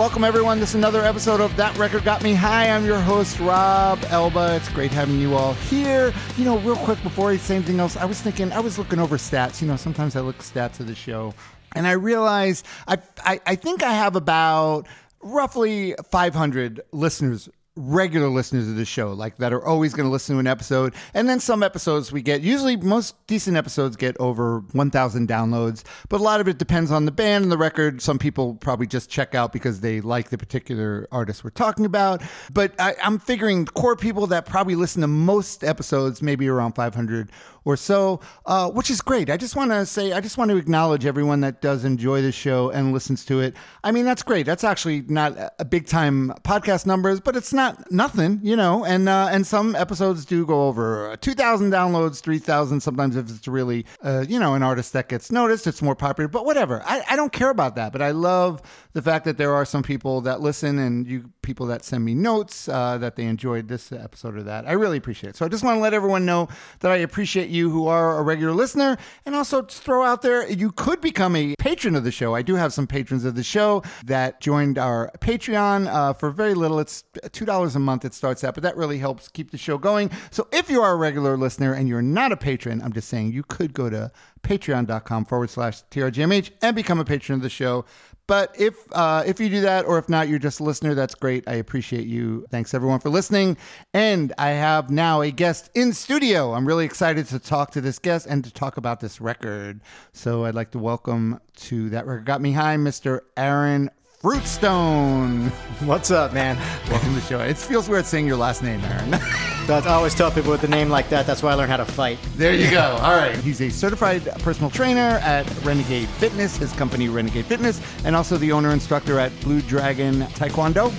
Welcome, everyone. This is another episode of That Record Got Me High. I'm your host, Rob Elba. It's great having you all here. You know, real quick before I say anything else, I was thinking, I was looking over stats. You know, sometimes I look stats of the show, and I realized I, I, I think I have about roughly 500 listeners regular listeners of the show, like that are always going to listen to an episode. And then some episodes we get, usually most decent episodes get over 1,000 downloads, but a lot of it depends on the band and the record. Some people probably just check out because they like the particular artist we're talking about. But I, I'm figuring core people that probably listen to most episodes, maybe around 500 or so, uh, which is great. I just want to say, I just want to acknowledge everyone that does enjoy the show and listens to it. I mean, that's great. That's actually not a big time podcast numbers, but it's not nothing, you know. And uh, and some episodes do go over two thousand downloads, three thousand. Sometimes if it's really, uh, you know, an artist that gets noticed, it's more popular. But whatever, I, I don't care about that. But I love the fact that there are some people that listen and you people that send me notes uh, that they enjoyed this episode or that. I really appreciate it. So I just want to let everyone know that I appreciate you who are a regular listener and also throw out there you could become a patron of the show. I do have some patrons of the show that joined our Patreon uh, for very little. It's $2 a month it starts at, but that really helps keep the show going. So if you are a regular listener and you're not a patron, I'm just saying you could go to patreon.com forward slash TRGMH and become a patron of the show. But if uh, if you do that, or if not, you're just a listener. That's great. I appreciate you. Thanks everyone for listening. And I have now a guest in studio. I'm really excited to talk to this guest and to talk about this record. So I'd like to welcome to that record got me high, Mr. Aaron Fruitstone. What's up, man? Welcome to the show. It feels weird saying your last name, Aaron. That's, I always tell people with a name like that. That's why I learned how to fight. There you go. All right. He's a certified personal trainer at Renegade Fitness, his company Renegade Fitness, and also the owner instructor at Blue Dragon Taekwondo.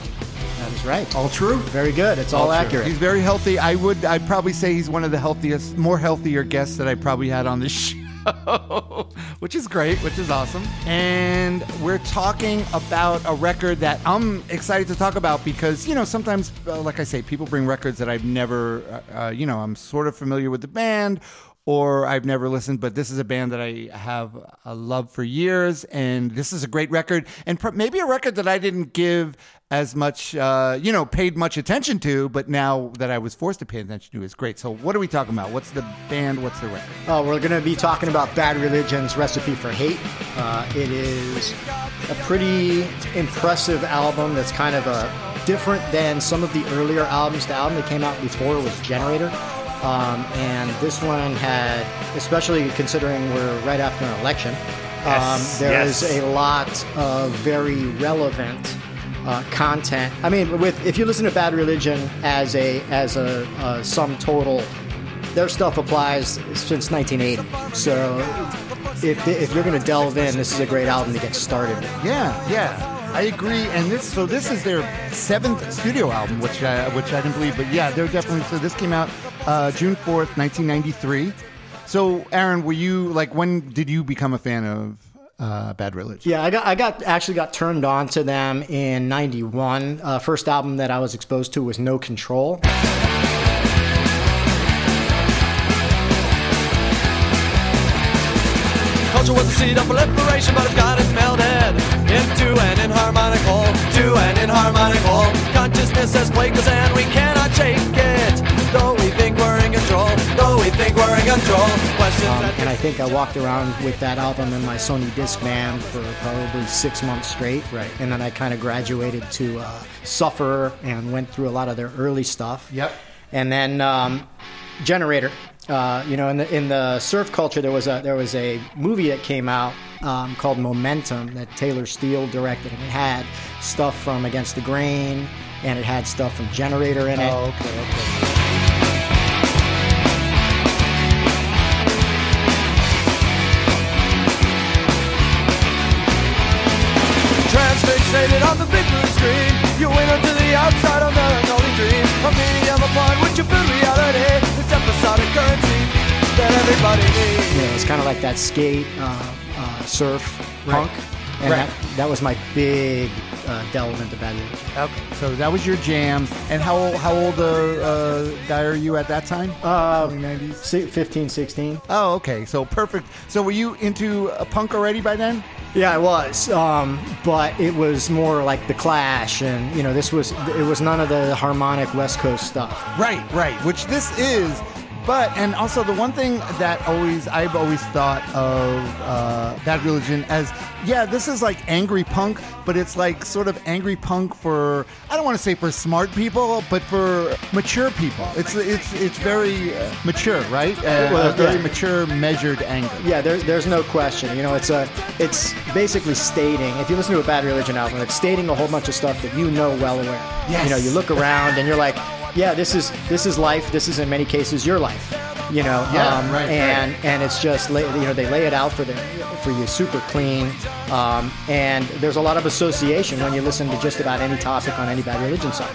That is right. All true. Very good. It's all, true. accurate. He's very healthy. I would. I'd probably say he's one of the healthiest, more healthier guests that I probably had on this show. which is great, which is awesome. And we're talking about a record that I'm excited to talk about because, you know, sometimes, uh, like I say, people bring records that I've never, uh, uh, you know, I'm sort of familiar with the band or I've never listened, but this is a band that I have a love for years, and this is a great record, and pr- maybe a record that I didn't give as much, uh, you know, paid much attention to, but now that I was forced to pay attention to is great. So, what are we talking about? What's the band? What's the record? Oh, we're going to be talking about Bad Religion's Recipe for Hate. Uh, it is a pretty impressive album that's kind of a different than some of the earlier albums. The album that came out before was Generator. Um, and this one had, especially considering we're right after an election, Yes, um, there yes. is a lot of very relevant uh, content. I mean, with if you listen to Bad Religion as a as a uh, sum total, their stuff applies since 1980. So if if you're going to delve in, this is a great album to get started. with. Yeah, yeah. I agree, and this so this is their seventh studio album, which I, which I didn't believe, but yeah, they're definitely. So this came out uh, June fourth, nineteen ninety three. So Aaron, were you like when did you become a fan of uh, Bad Religion? Yeah, I got I got actually got turned on to them in '91. Uh, first album that I was exposed to was No Control. Culture was a seed of proliferation, but it's got it melted into an inharmonic whole, to an inharmonic whole. Consciousness has plagued us and we cannot shake it. Though we think we're in control, though we think we're in control. Questions Um, and I think I walked around with that album in my Sony Discman for probably six months straight. Right. And then I kind of graduated to uh, Suffer and went through a lot of their early stuff. Yep. And then um, Generator. Uh, you know, in the in the surf culture, there was a there was a movie that came out um, called Momentum that Taylor Steele directed, and it had stuff from Against the Grain, and it had stuff from Generator in it. Oh, okay, okay. Transfixated on the big blue screen. You winner to the outside of the unholy dream. A medium upon which you build reality. This episodic currency that everybody needs. You know, it's kind of like that skate, uh, uh, surf, Right. punk, and Right. that, that was my big uh, delve into Bad Okay, so that was your jam. And how how old uh, uh, guy are you at that time? Uh, 90s? si- 15, 16. Oh, okay. So perfect. So were you into uh, punk already by then? Yeah, it was, um, but it was more like the Clash, and you know, this was it was none of the harmonic West Coast stuff. Right, right. Which this is, but and also the one thing that always I've always thought of uh, Bad Religion as yeah, this is like angry punk, but it's like sort of angry punk for I don't want to say for smart people, but for mature people. It's it's it's very uh, mature, right? Uh, Well, very yeah. mature, measured anger. Yeah, there's there's no question. You know, it's a it's basically stating. If you listen to a Bad Religion album, it's stating a whole bunch of stuff that you know well aware. Yes. You know, you look around and you're like, yeah, this is this is life. This is in many cases your life. You know, um, Yeah, right, and and it's just you know they lay it out for the for you super clean, um, and there's a lot of association when you listen to just about any topic on any Bad Religion song.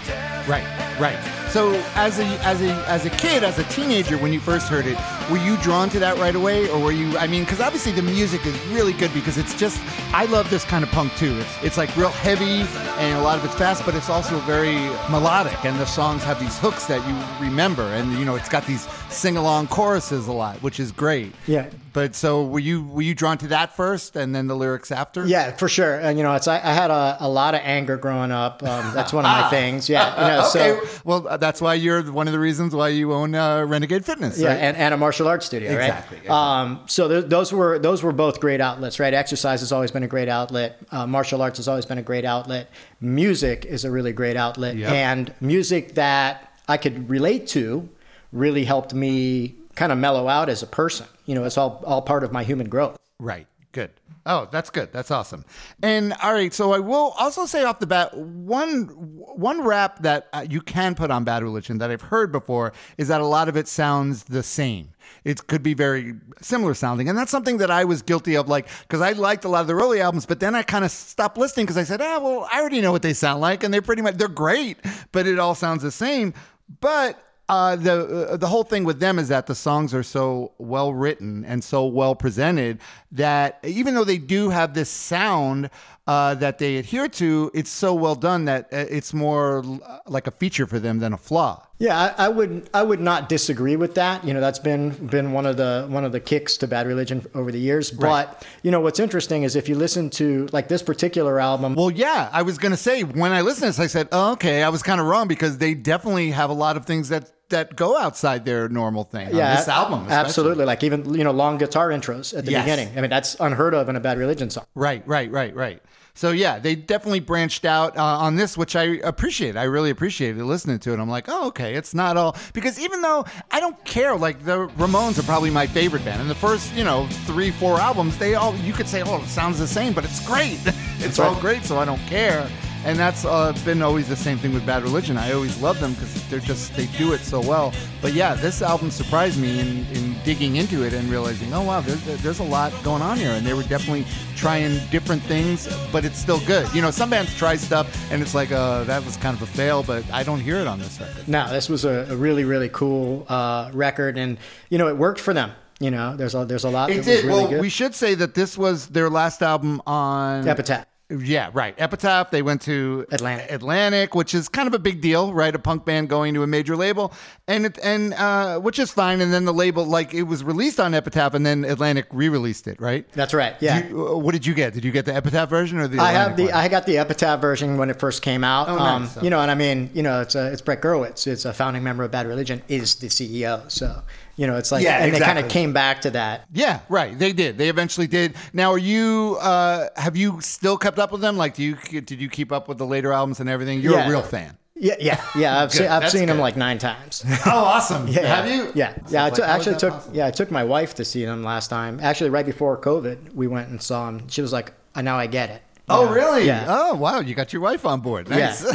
Right, right. So as a as a as a kid, as a teenager, when you first heard it, were you drawn to that right away, or were you? I mean, because obviously the music is really good because it's just I love this kind of punk too. It's it's like real heavy and a lot of it's fast, but it's also very melodic, and the songs have these hooks that you remember, and you know it's got these sing along choruses a lot, which is great. Yeah. But so were you were you drawn to that first, and then the lyrics after? Yeah, for sure. And you know, it's I, I had a, a lot of anger growing up. Um, that's one of my Ah. things. Yeah, you know, okay. so well, that's why you're one of the reasons why you own uh, Renegade Fitness. yeah, right? and, and a martial arts studio, right? Exactly, exactly. Um, so th- those were those were both great outlets, right? Exercise has always been a great outlet. Uh, martial arts has always been a great outlet. Music is a really great outlet, Yep. and music that I could relate to really helped me kind of mellow out as a person. You know, it's all all part of my human growth. Right. Good. Oh, that's good. That's awesome. And all right, so I will also say off the bat one one rap that uh, you can put on Bad Religion that I've heard before is that a lot of it sounds the same. It could be very similar sounding, and that's something that I was guilty of. Like, because I liked a lot of the early albums, but then I kind of stopped listening because I said, "Ah, well, I already know what they sound like, and they're pretty much they're great, but it all sounds the same." But uh, the uh, the whole thing with them is that the songs are so well written and so well presented that even though they do have this sound uh, that they adhere to, it's so well done that uh, it's more like a feature for them than a flaw. Yeah, I, I would I would not disagree with that. You know, that's been been one of the one of the kicks to Bad Religion over the years. But you know, what's interesting is if you listen to like this particular album. Well, yeah, I was gonna say when I listened to this, I said, oh, okay, I was kind of wrong because they definitely have a lot of things that that go outside their normal thing. on yeah, this album, especially. absolutely. Like even you know long guitar intros at the Yes. beginning. I mean, that's unheard of in a Bad Religion song. Right, right, right, right. So yeah, they definitely branched out uh, on this, which I appreciate. I really appreciated listening to it. I'm like, oh, okay, it's not all because even though I don't care, like the Ramones are probably my favorite band, and the first, you know, three, four albums, they all you could say, oh, it sounds the same, but it's great. it's all great, so I don't care. And that's uh, been always the same thing with Bad Religion. I always love them because they're just they do it so well. But yeah, this album surprised me in, in digging into it and realizing, oh wow, there's there's a lot going on here, and they were definitely trying different things, but it's still good. You know, some bands try stuff and it's like, uh, that was kind of a fail, but I don't hear it on this record. No, this was a, a really really cool uh, record, and you know it worked for them. You know, there's a there's a lot. It that did. Was really well, good. we should say that this was their last album on Epitaph. Yeah, right. Epitaph. They went to Atlantic. Atlantic, which is kind of a big deal, right? A punk band going to a major label, and it, and uh, which is fine. And then the label, like, it was released on Epitaph, and then Atlantic re-released it, right? That's right. Yeah. You- uh, what did you get? Did you get the Epitaph version or the? I have the one? I got the Epitaph version when it first came out. Oh, um, nice. You know, and I mean, you know, it's a, it's Brett Gurewitz. It's a founding member of Bad Religion. Is the CEO. So you know, it's like, Yeah, and they kind of came back to that. Yeah, right. They did. They eventually did. Now, are you? Uh, have you still kept up with them? Like, do you did you keep up with the later albums and everything? You're Yeah. a real fan. Yeah, yeah, yeah. I've seen I've That's seen them like nine times. Oh, awesome! Yeah, Have you? Yeah, So yeah. I took- like, actually took possible? yeah I took my wife to see them last time. Actually, right before COVID, we went and saw them. She was like, "Uh, "Now I get it." You Oh, know? really? Yeah. Oh, wow. You got your wife on board. Nice. Yeah.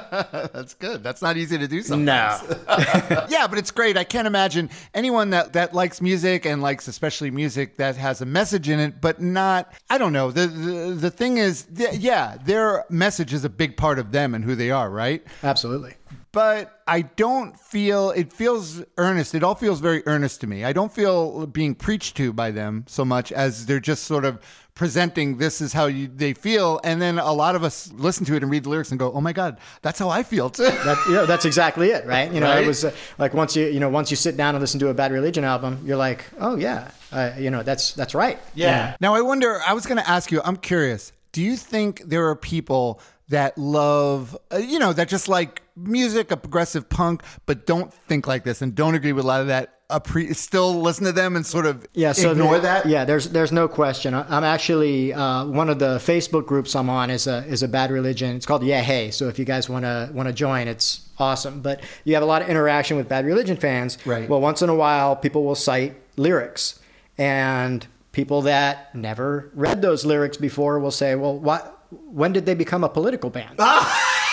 That's good. That's not easy to do sometimes. No. yeah, but it's great. I can't imagine anyone that, that likes music and likes especially music that has a message in it, but not, I don't know. The, the, the thing is, th- yeah, their message is a big part of them and who they are, right? Absolutely. But I don't feel it feels earnest. It all feels very earnest to me. I don't feel being preached to by them so much as they're just sort of presenting this is how you, they feel and then a lot of us listen to it and read the lyrics and go oh my god that's how i feel too That, you know, that's exactly it, right? You know, Right? it was uh, like once you, you know, once you sit down and listen to a Bad Religion album, you're like, oh yeah, uh, you know, that's that's right. Yeah. Now I wonder. I was going to ask you. I'm curious. Do you think there are people that love, uh, you know, that just like music, a progressive punk, but don't think like this and don't agree with a lot of that? Appre- still listen to them and sort of Yeah, so ignore there- that. Yeah, there's there's no question. I'm actually uh, one of the Facebook groups I'm on is a is a bad religion. It's called Yeah Hey. So if you guys want to join, it's awesome. But you have a lot of interaction with bad religion fans. Right. Well, once in a while, people will cite lyrics, and people that never read those lyrics before will say, "Well, what? When did they become a political band?"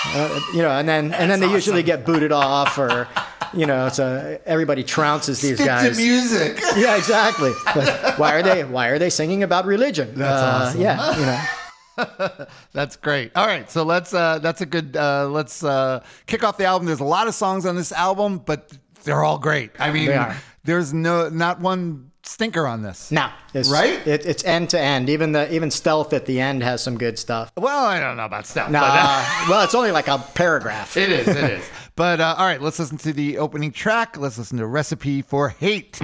Uh, you know, and then and then they usually get booted off, or you know, so everybody trounces these Stick guys. to music. Yeah, exactly. But why are they Why are they singing about religion? That's Uh, awesome. Yeah, you know. That's great. All right, so let's. Uh, that's a good. Uh, let's uh, kick off the album. There's a lot of songs on this album, but they're all great. I mean, there's no not one stinker on this. Now, it's, Right? It, it's end to end. Even the even stealth at the end has some good stuff. Well, I don't know about stuff. Nah, but, uh, well, it's only like a paragraph. It is, it is. But uh, all right, let's listen to the opening track. Let's listen to Recipe for Hate.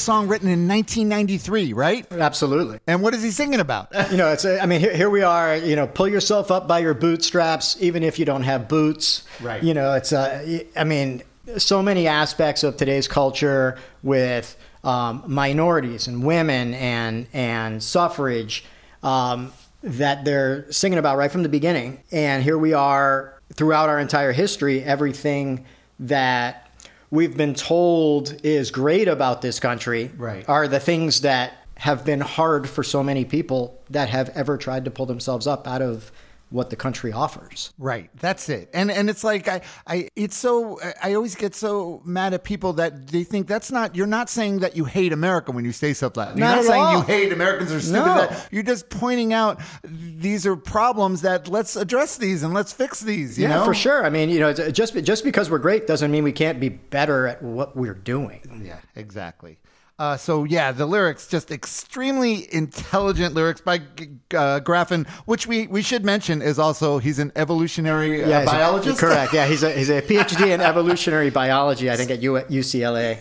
Song written in 1993, right? Absolutely. And what is he singing about? You know, it's. I mean, here, here we are. You know, pull yourself up by your bootstraps, even if you don't have boots. Right. You know, it's. Uh, I mean, so many aspects of today's culture with um, minorities and women and and suffrage um, that they're singing about right from the beginning. And here we are throughout our entire history. Everything that we've been told is great about this country Right. are the things that have been hard for so many people that have ever tried to pull themselves up out of what the country offers. Right, that's it. And and it's like I, I it's so I always get so mad at people that they think that's not you're not saying that you hate America when you say stuff like that. You're Not not saying all. you hate Americans or stupid. No. You're just pointing out these are problems that let's address these and let's fix these. You yeah, know? for sure. I mean, you know, just just because we're great doesn't mean we can't be better at what we're doing. Yeah, exactly. Uh, so yeah, the lyrics just extremely intelligent lyrics by uh, Graffin, which we, we should mention is also he's an evolutionary uh, Yeah, he's a- biologist. correct. Yeah, he's a he's a PhD in evolutionary biology. I think at U, at UCLA.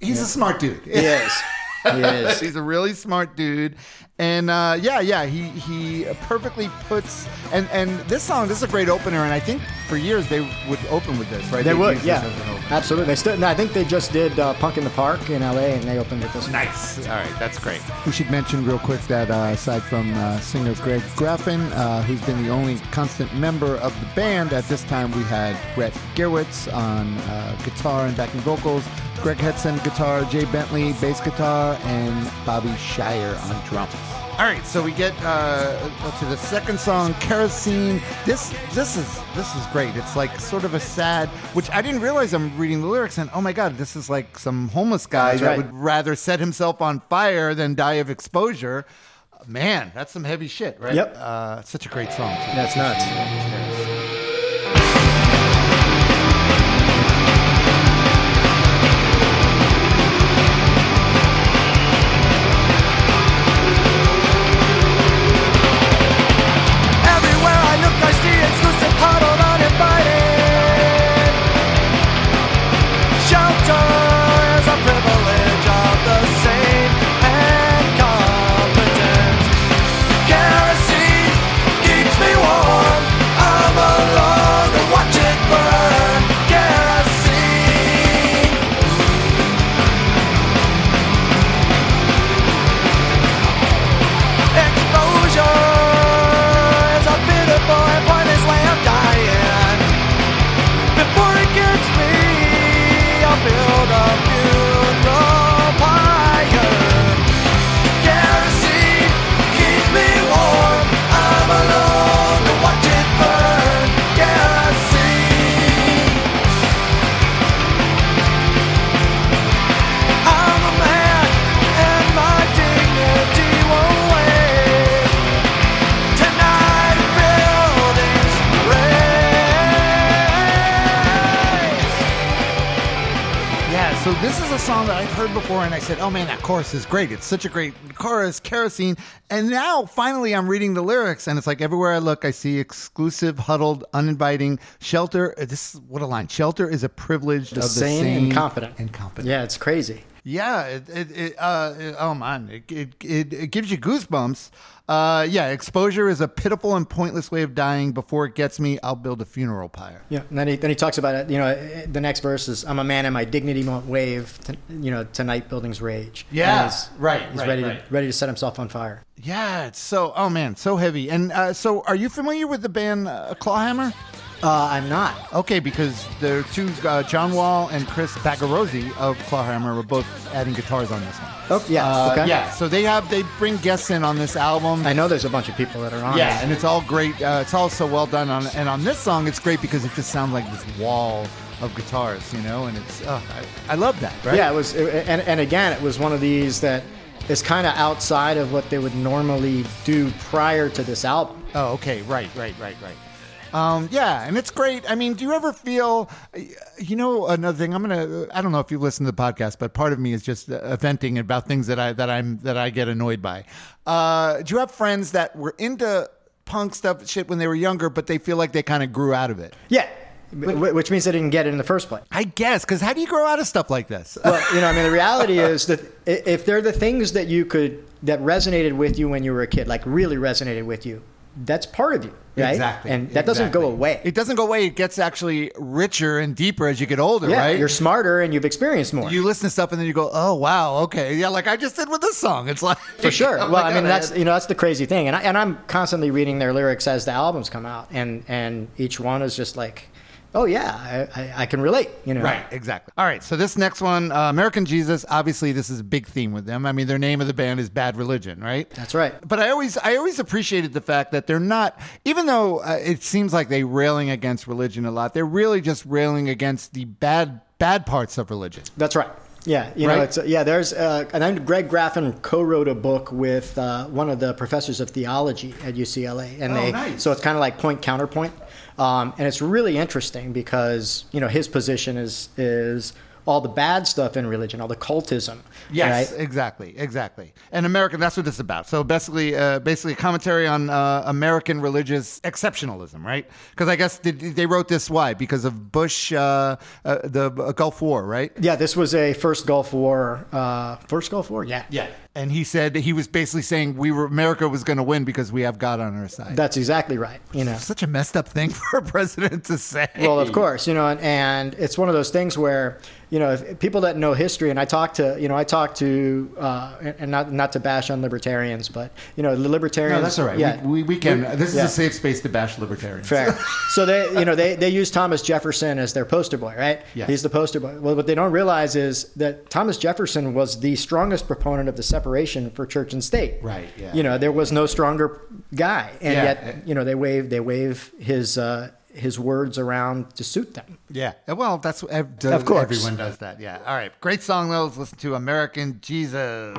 He's a smart dude. He is. He is. He's a really smart dude, and uh, yeah, yeah, he he perfectly puts and and this song. This is a great opener, and I think for years they would open with this, right? They They'd would, use yeah, this as an opener. absolutely. They still, no, I think they just did uh, Punk in the Park in LA, and they opened with this. one. Nice. All right, that's great. We should mention real quick that uh, aside from uh, singer Greg Graffin, uh, who's been the only constant member of the band at this time, we had Brett Gurewitz on uh, guitar and backing vocals, Greg Hetson guitar, Jay Bentley bass guitar, and Bobby Schayer on drums. All right, so we get uh, to the second song, "Kerosene." This this is this is great. It's like sort of a sad, which I didn't realize. I'm reading the lyrics, and oh my god, this is like some homeless guy That's that right. would rather set himself on fire than die of exposure. Man, that's some heavy shit, right? Yep. Uh, such a great song. too. That's nuts. Before, and I said, "Oh man, that chorus is great! It's such a great chorus, kerosene." And now, finally, I'm reading the lyrics, and it's like everywhere I look, I see exclusive, huddled, uninviting shelter. This is what a line. Shelter is a privilege The of the sane sane and. And confident. Yeah, it's crazy. Yeah, it, it, it, uh, it- oh man, it, it, it, it gives you goosebumps. Uh, yeah, exposure is a pitiful and pointless way of dying. Before it gets me, I'll build a funeral pyre. Yeah, and then he then he talks about it. You know, the next verse is, "I'm a man, and my dignity won't wave. To, you know, tonight buildings rage." Yeah, he's, right, He's right, ready right. to ready to set himself on fire. Yeah, it's so, oh man, so heavy. And uh, so, are you familiar with the band uh, Clawhammer? Uh, I'm not. Okay, because the two, uh, Jon Wahl and Chris Bagarozzi of Clawhammer, were both adding guitars on this one. Oh, yeah, Uh, okay. Yeah, so they have they bring guests in on this album. I know there's a bunch of people that are on. Yeah, it. and it's all great. Uh, it's all so well done. On and on this song, it's great because it just sounds like this wall of guitars, you know. And it's uh, I, I love that. Right? Yeah, it was, it- and, and again, it was one of these that is kind of outside of what they would normally do prior to this album. Oh, okay. Right, right, right, right. Um, yeah, and it's great. I mean, do you ever feel, you know, another thing? I'm gonna. I don't know if you listen to the podcast, but part of me is just uh, venting about things that I that I'm that I get annoyed by. Uh, do you have friends that were into punk stuff, shit, when they were younger, but they feel like they kind of grew out of it? Yeah, which means they didn't get it in the first place. I guess, because how do you grow out of stuff like this? Well, you know, I mean, the reality is that if they're the things that you could that resonated with you when you were a kid, like really resonated with you, that's part of you, right? Exactly. and that doesn't go away. It doesn't go away. It gets actually richer and deeper as you get older, yeah, right? you're smarter and you've experienced more. you listen to stuff and then you go, oh wow, okay, yeah, like I just did with this song. It's like For sure. Oh well, I mean, God, that's you know that's the crazy thing, and I, and I'm constantly reading their lyrics as the albums come out, and and each one is just like, oh yeah, I, I, I can relate. You know, Right, exactly. All right, so this next one, uh, American Jesus. Obviously, this is a big theme with them. I mean, their name of the band is Bad Religion, right? That's right. But I always, I always appreciated the fact that they're not, even though uh, it seems like they're railing against religion a lot. They're really just railing against the bad, bad parts of religion. That's right. Yeah, you Right? know, it's yeah. There's uh, and then Greg Graffin co-wrote a book with uh, one of the professors of theology at UCLA, and Oh, they nice. so it's kind of like point counterpoint, um, and it's really interesting because you know his position is is all the bad stuff in religion, all the cultism. Yes, right? exactly, exactly. And American, that's what this is about. So basically, uh, basically a commentary on uh, American religious exceptionalism, right? Because I guess they, they wrote this why? Because of Bush, uh, uh, the uh, Gulf War, right? Yeah, this was a first Gulf War. Uh, first Gulf War, yeah. Yeah. And he said he was basically saying we were America was going to win because we have God on our side. That's exactly right. You know. Such a messed up thing for a president to say. Well, of course, you know, and, and it's one of those things where, you know, if people that know history, and I talk to, you know, I talk to, uh, and not not to bash on libertarians, but you know, the libertarians. No, that's all right. Yeah, We, we, we can. This is yeah. a safe space to bash libertarians. Fair. so they, you know, they, they use Thomas Jefferson as their poster boy, right? Yes. He's the poster boy. Well, what they don't realize is that Thomas Jefferson was the strongest proponent of the separation for church and state. Right, yeah. You know, there was no stronger guy, and Yeah. yet, you know, they wave they wave his uh, his words around to suit them. Yeah. Uh, well, that's uh, ev- Of course. everyone does that. Yeah. All right. Great song though. Let's listen to American Jesus.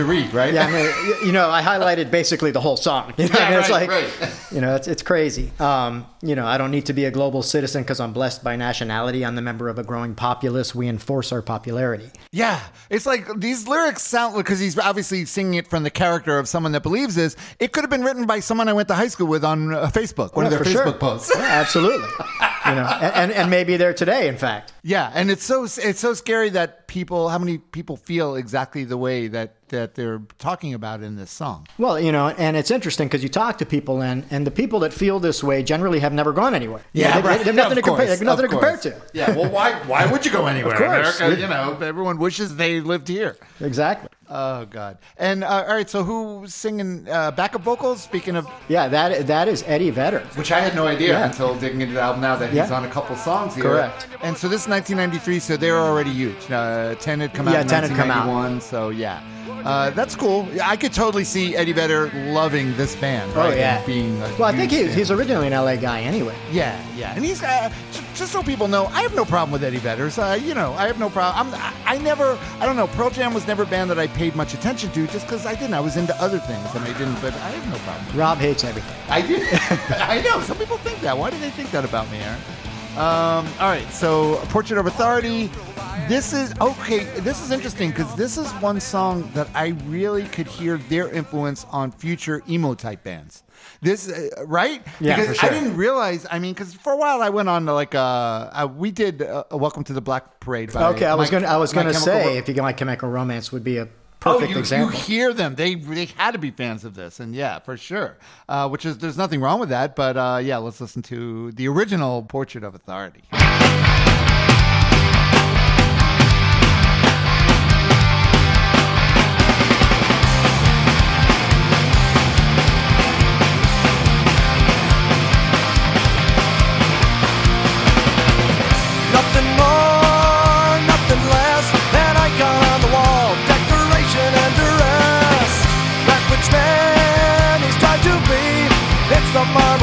To read? Right? Yeah, I mean, you know, I highlighted basically the whole song. You know, Yeah, I mean, it's like, right. you know, it's, it's crazy. Um, you know, I don't need to be a global citizen because I'm blessed by nationality. I'm the member of a growing populace. We enforce our popularity. Yeah, it's like these lyrics sound because he's obviously singing it from the character of someone that believes this. It could have been written by someone I went to high school with on uh, Facebook, one Yeah, of their Facebook sure. posts. Yeah, absolutely. you know, and, and, and maybe they're today, in fact. yeah, and it's so it's so scary that people, how many people feel exactly the way that that they're talking about in this song. Well, you know, and it's interesting because you talk to people, and, and the people that feel this way generally have never gone anywhere. You know, they, right. they have nothing to compare. They have nothing to compare to. Yeah, well, why why would you go anywhere? Of course. America, you know, everyone wishes they lived here. Exactly. Oh God! And uh, all right, so who's singing uh, backup vocals? Speaking of Yeah, that that is Eddie Vedder. Which I had no idea Yeah. until digging into the album now that he's on a couple songs here. Correct. And so this is 1993, so they were already huge. Uh, 10 had come out Yeah, in 10 had come out. 1991, so yeah. Uh, that's cool. I could totally see Eddie Vedder loving this band. Oh yeah. And being a well, I think huge he, fan. he's originally an LA guy anyway. Yeah, yeah, and he's uh, j- just so people know, I have no problem with Eddie Vedder. So, uh, you know, I have no problem. I'm, I, I never, I don't know. Pearl Jam was never a band that I paid much attention to, just because I didn't. I was into other things, and I didn't. But I have no problem. Rob hates everything. I do. I know. Some people think that. Why do they think that about me, Aaron? Um, all right. So, Portrait of Authority. This is okay. This is interesting because this is one song that I really could hear their influence on future emo type bands. This uh, right? Yeah, because for sure. I didn't realize. I mean, because for a while I went on to like uh, uh we did uh, a Welcome to the Black Parade. By Okay, I was My- gonna I was gonna say Ro- if you get my Chemical Romance would be a Oh, perfect you, example. you hear them. They they had to be fans of this, and yeah, for sure. Uh, which is there's nothing wrong with that, but uh, yeah, let's listen to the original Portrait of Authority.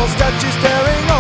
Statue staring over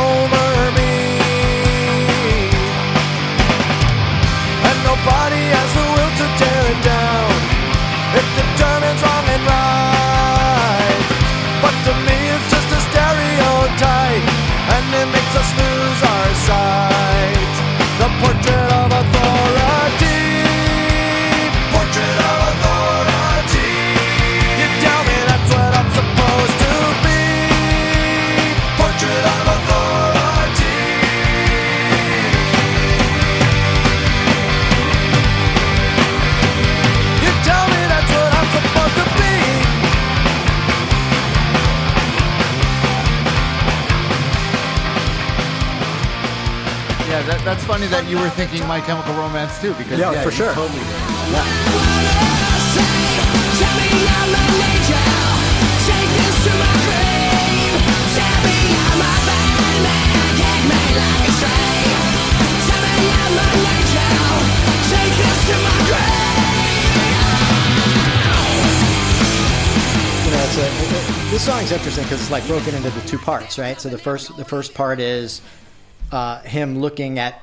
funny that you were thinking My Chemical Romance too, because Yeah, yeah, for sure. totally did. you know, it's a, it- it- this song's interesting because it's like broken into the two parts, right? So the first the first part is uh, him looking at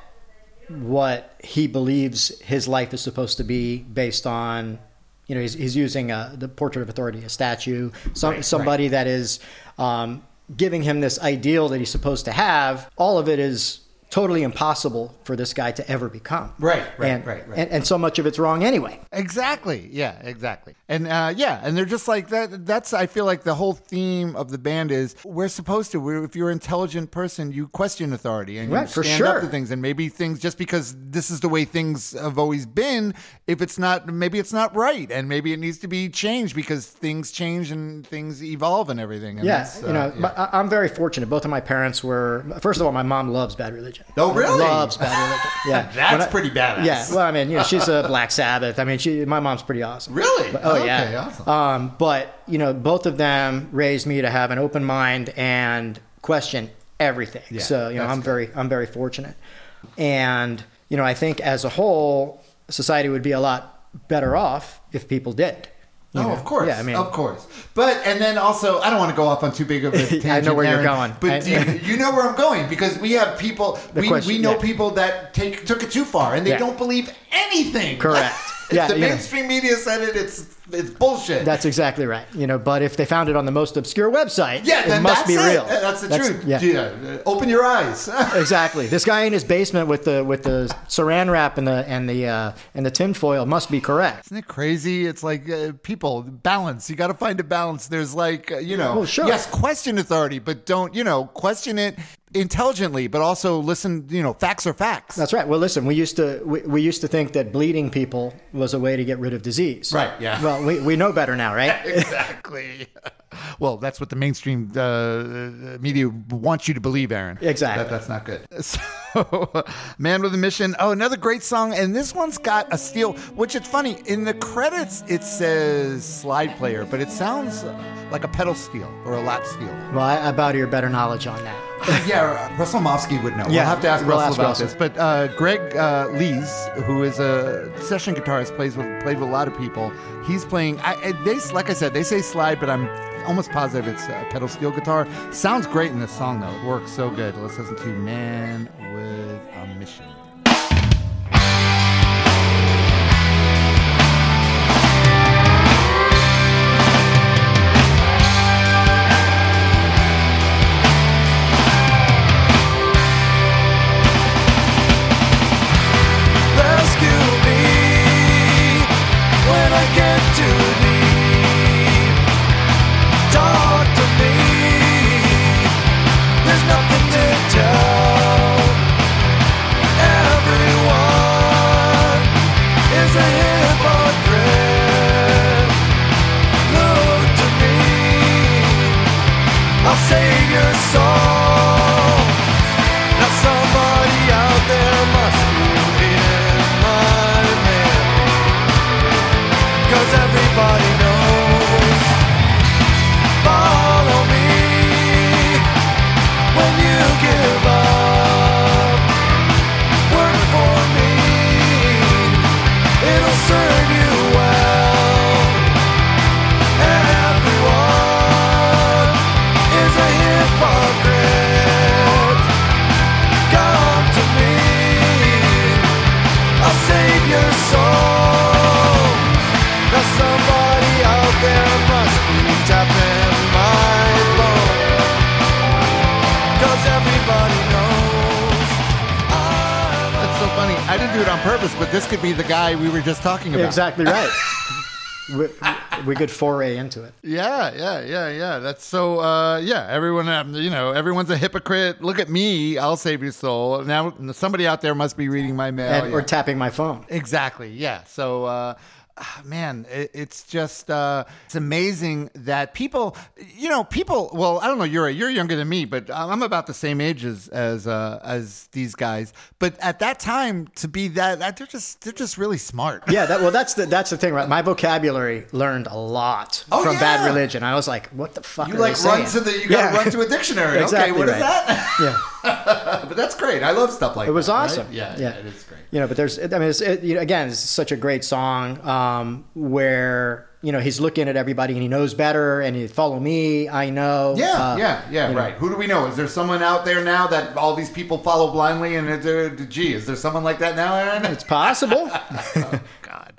what he believes his life is supposed to be based on. You know, he's, he's using uh, the portrait of authority, a statue, some, somebody that is um, giving him this ideal that he's supposed to have. All of it is totally impossible for this guy to ever become. Right, right, and, right, right. And, and so much of it's wrong anyway. Exactly. Yeah, exactly. And uh, yeah, and they're just like that. That's I feel like the whole theme of the band is we're supposed to. We're, if you're an intelligent person, you question authority and you Right, for stand sure. up to things. And maybe things just because this is the way things have always been. If it's not, maybe it's not right, and maybe it needs to be changed because things change and things evolve and everything. And Yeah, you uh, know, yeah. I'm very fortunate. Both of my parents were. First of all, my mom loves Bad Religion. Oh, really? Loves Bad Religion. Yeah, That's I- pretty badass. Yeah, well, I mean, you know, she's a Black Sabbath. I mean, she. My mom's pretty awesome. Really? But- oh Okay, yeah. awesome. Um, but you know, both of them raised me to have an open mind and question everything. Yeah, so you know, I'm good. very, I'm very fortunate. And you know, I think as a whole, society would be a lot better off if people did. You Oh, know? of course. Yeah, I mean, of course. But and then also, I don't want to go off on too big of a tangent. I know where you're going. but you, you know where I'm going because we have people. We, question- we know yeah. people that take took it too far and they Yeah. don't believe anything. Correct. Yeah, the you know. mainstream media said it, it's it's bullshit. That's exactly right. You know, but if they found it on the most obscure website, yeah, it must be it. real. That's the truth. Yeah. Uh, Open your eyes. Exactly. This guy in his basement with the with the saran wrap and the and the uh, and the tinfoil must be correct. Isn't it crazy? It's like uh, people balance. You got to find a balance. There's like uh, you know, Well, sure. yes, question authority, but don't you know question it intelligently, but also listen. You know, facts are facts. That's right. Well, listen, we used to we, we used to think that bleeding people was a way to get rid of disease. Right, yeah. Well, we, we know better now, right? exactly. Well, that's what the mainstream uh, media wants you to believe, Aaron. Exactly. That, that's not good. So, Man with a Mission. Oh, another great song. And this one's got a steel, which it's funny. In the credits, it says slide player, but it sounds like a pedal steel or a lap steel. well, I, about your better knowledge on that. yeah, Russell Mofsky would know. Yeah, we'll have to ask we'll Russell ask about Russell. this. But uh, Greg uh, Leisz, who is a session guitarist, plays with played with a lot of people. He's playing. I, I- they like I said, they say slide, but I'm almost positive it's a pedal steel guitar. Sounds great in this song though. It works so good. Let's listen to "Man with a Mission." Were just talking about. exactly right. we, we could foray into it. Yeah, yeah, yeah, yeah. That's so. Uh, yeah, everyone, um, you know, everyone's a hypocrite. Look at me. I'll save your soul. Now, somebody out there must be reading my mail. and, yeah. Or tapping my phone. Exactly. Yeah. So, uh, man, it, it's just uh, it's amazing that people, you know, people. Well, I don't know. You're you're younger than me, but I'm about the same age as as uh, as these guys. But at that time, to be that, that they're just they're just really smart. Yeah, that, well, that's the that's the thing, right? My vocabulary learned a lot Oh, from yeah. Bad Religion. I was like, what the fuck? You like run saying? to the you got to Yeah. run to a dictionary. Exactly okay, what is right. that? Yeah, but that's great. I love stuff like that. it was that, right? awesome. Yeah, yeah, it is great. You know, but there's, I mean, it's, it, you know, again, it's such a great song um, where you know he's looking at everybody and he knows better, and he follow me, I know. Yeah, Uh, yeah, yeah, you know. right. Who do we know? Is there someone out there now that all these people follow blindly? And there, gee, is there someone like that now, Aaron? It's possible. oh, God.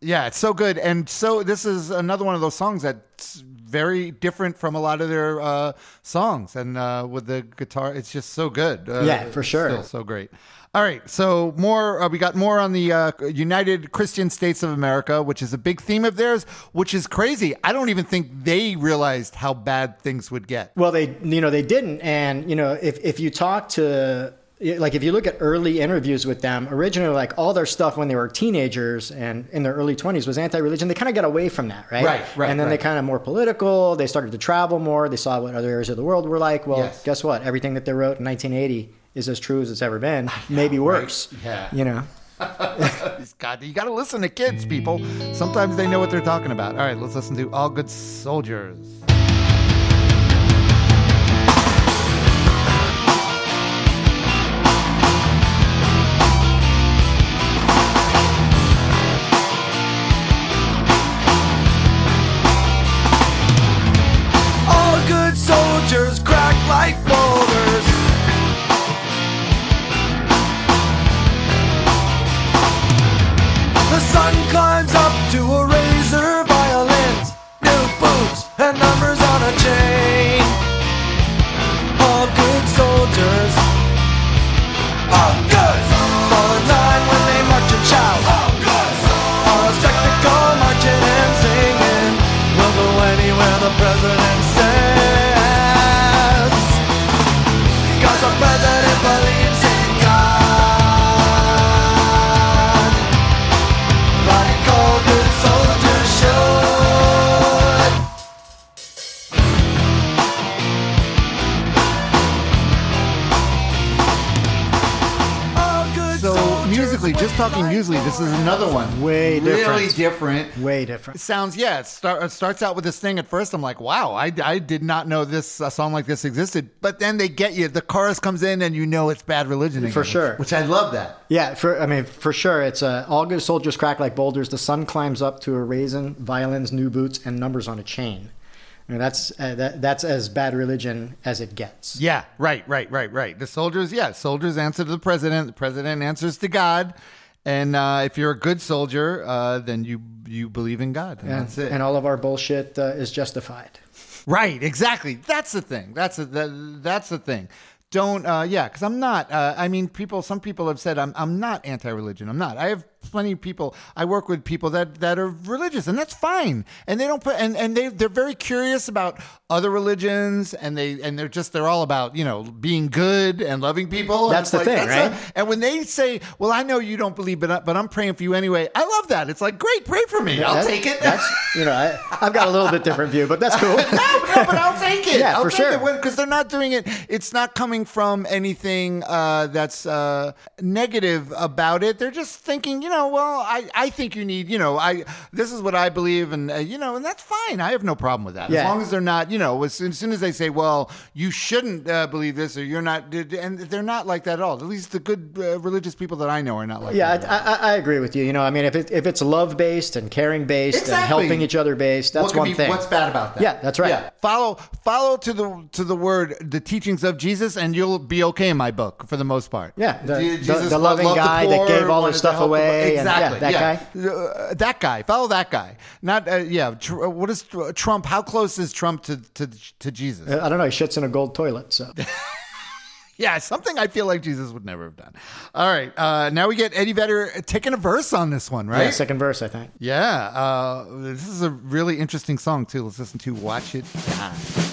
Yeah, it's so good. And so this is another one of those songs that's very different from a lot of their uh, songs. And uh, with the guitar, it's just so good. Uh, Yeah, for sure. Still so great. All right, so more. Uh, we got more on the uh, United Christian States of America, which is a big theme of theirs, which is crazy. I don't even think they realized how bad things would get. Well, they you know they didn't, and you know if if you talk to like if you look at early interviews with them, originally like all their stuff when they were teenagers and in their early twenties was anti-religion. They kind of got away from that, right? Right, right, And then right. they kind of more political. They started to travel more. They saw what other areas of the world were like. Well, Yes. guess what? Everything that they wrote in 1980 is as true as it's ever been, maybe worse. Yeah. You know. God, you got to listen to kids, people. Sometimes they know what they're talking about. All right, let's listen to All Good Soldiers. like boulders. The sun climbs up to a razor by new boots and numbers on a chain. Talking musically, this is another one. Way different. really different. Way It different. sounds yeah. It, start, it starts out with this thing. At first, I'm like, wow, I, I did not know this a song like this existed. But then they get you. The chorus comes in, and you know it's Bad Religion again, For sure. Which I love that. Yeah, for I mean, for sure, it's uh, all good soldiers crack like boulders. The sun climbs up to a raisin, violins, new boots, and numbers on a chain. I mean, that's uh, that, that's as bad religion as it gets. Yeah, right, right, right, right. The soldiers, yeah, soldiers answer to the president. The president answers to God. And uh, if you're a good soldier, uh, then you you believe in God, and And, that's it. and all of our bullshit uh, is justified. Right, exactly. That's the thing. That's a, that, that's the thing. Don't, uh, yeah, because I'm not. Uh, I mean, people. Some people have said I'm. I'm not anti-religion. I'm not. I have plenty of people. I work with people that that are religious, and that's fine. And they don't put. And and they they're very curious about other religions, and they and they're just they're all about you know being good and loving people. That's the like, thing, that's right? a- and when they say, "Well, I know you don't believe, but but I'm praying for you anyway," I love that. It's like, great, pray for me. I'll That- take it. That's you know, I, I've got a little bit different view, but that's cool. no, no, but I'll take it. Yeah, I'll for sure. because they're not doing it. It's not coming from anything uh, that's uh, negative about it. They're just thinking, you know, well, I, I think you need, you know, I this is what I believe, and uh, you know, and that's fine. I have no problem with that as long as they're not, you know, as soon, as soon as they say, well, you shouldn't uh, believe this or you're not, and they're not like that at all. At least the good uh, religious people that I know are not like Yeah, that. Yeah, I, I, I agree with you. You know, I mean, if it, if it's love based and caring based and helping each other based, that's one be, thing. What's bad about that? Yeah, that's right. Follow follow to the to the word the teachings of Jesus, and you'll be okay in my book for the most part. Yeah, the- the- the loving loved the guy that gave all his stuff away yeah, exactly. that guy. Uh, that guy. Follow that guy. Not uh, yeah. Tr- what is Tr- Trump? How close is Trump to to to Jesus? I don't know. He shits in a gold toilet. So Yeah, something I feel like Jesus would never have done. All right, uh, now we get Eddie Vedder taking a verse on this one, right? yeah, second verse, I think. Yeah, uh, this is a really interesting song too. Let's listen to "Watch It Die."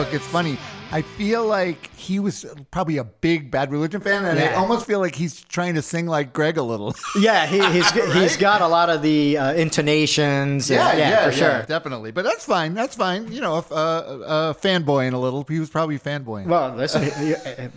Eddie Vedder, real quick, it's funny. I feel like he was probably a big Bad Religion fan, and I almost feel like he's trying to sing like Greg a little. Yeah, he, he's he's got a lot of the uh, intonations. and- yeah, yeah for sure. definitely. But that's fine. That's fine. You know, if, uh, uh, fanboying a little, he was probably fanboying. Well, listen, he-